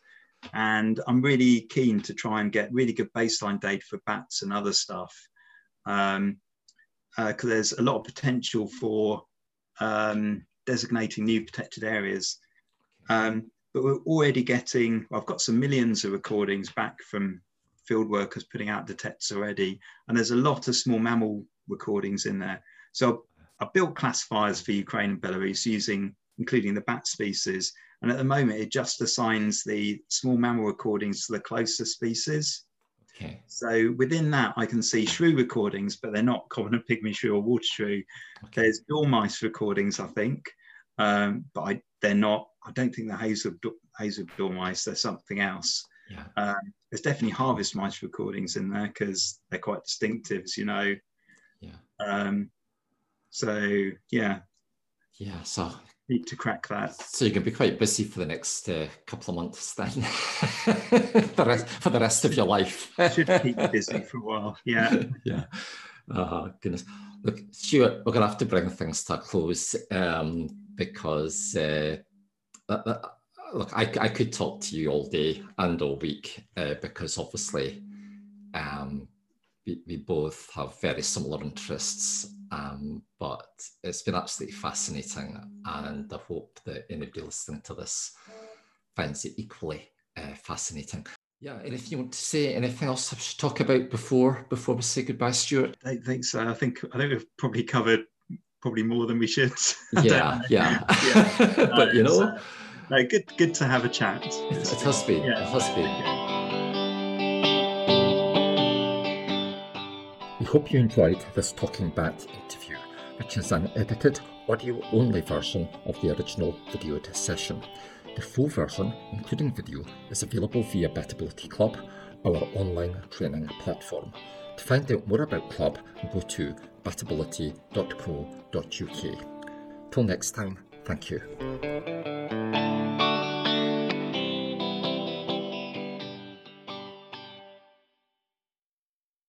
And I'm really keen to try and get really good baseline data for bats and other stuff. Because um, uh, there's a lot of potential for um, designating new protected areas. Um, but we're already getting, well, I've got some millions of recordings back from field workers putting out detectors already. And there's a lot of small mammal recordings in there. So I built classifiers for Ukraine and Belarus using, including the bat species, and at the moment, it just assigns the small mammal recordings to the closest species. Okay. So within that, I can see shrew recordings, but they're not common pygmy shrew or water shrew. Okay. There's dormice recordings, I think, um, but I, they're not. I don't think they're hazel, hazel dormice. They're something else. Yeah. Um, there's definitely harvest mice recordings in there because they're quite distinctive, as you know. Yeah. Um, so yeah. Yeah. So need to crack that. So you're going to be quite busy for the next uh, couple of months then, the rest, for the rest of your life. Should keep busy for a while, yeah. yeah. Oh, goodness. Look, Stuart, we're going to have to bring things to a close um, because, uh, look, I, I could talk to you all day and all week uh, because obviously um, we, we both have very similar interests um, but it's been absolutely fascinating, and I hope that anybody listening to this finds it equally uh, fascinating. Yeah, and if you want to say? Anything else I should talk about before before we say goodbye, Stuart? I think so. I think I think we've probably covered probably more than we should. yeah, yeah. yeah. but you know, no, good good to have a chat. It, it has been. Yeah. It has been. Hope you enjoyed this Talking Bat interview which is an edited audio only version of the original videoed session. The full version, including video, is available via BatAbility Club, our online training platform. To find out more about Club, go to batability.co.uk. Till next time, thank you.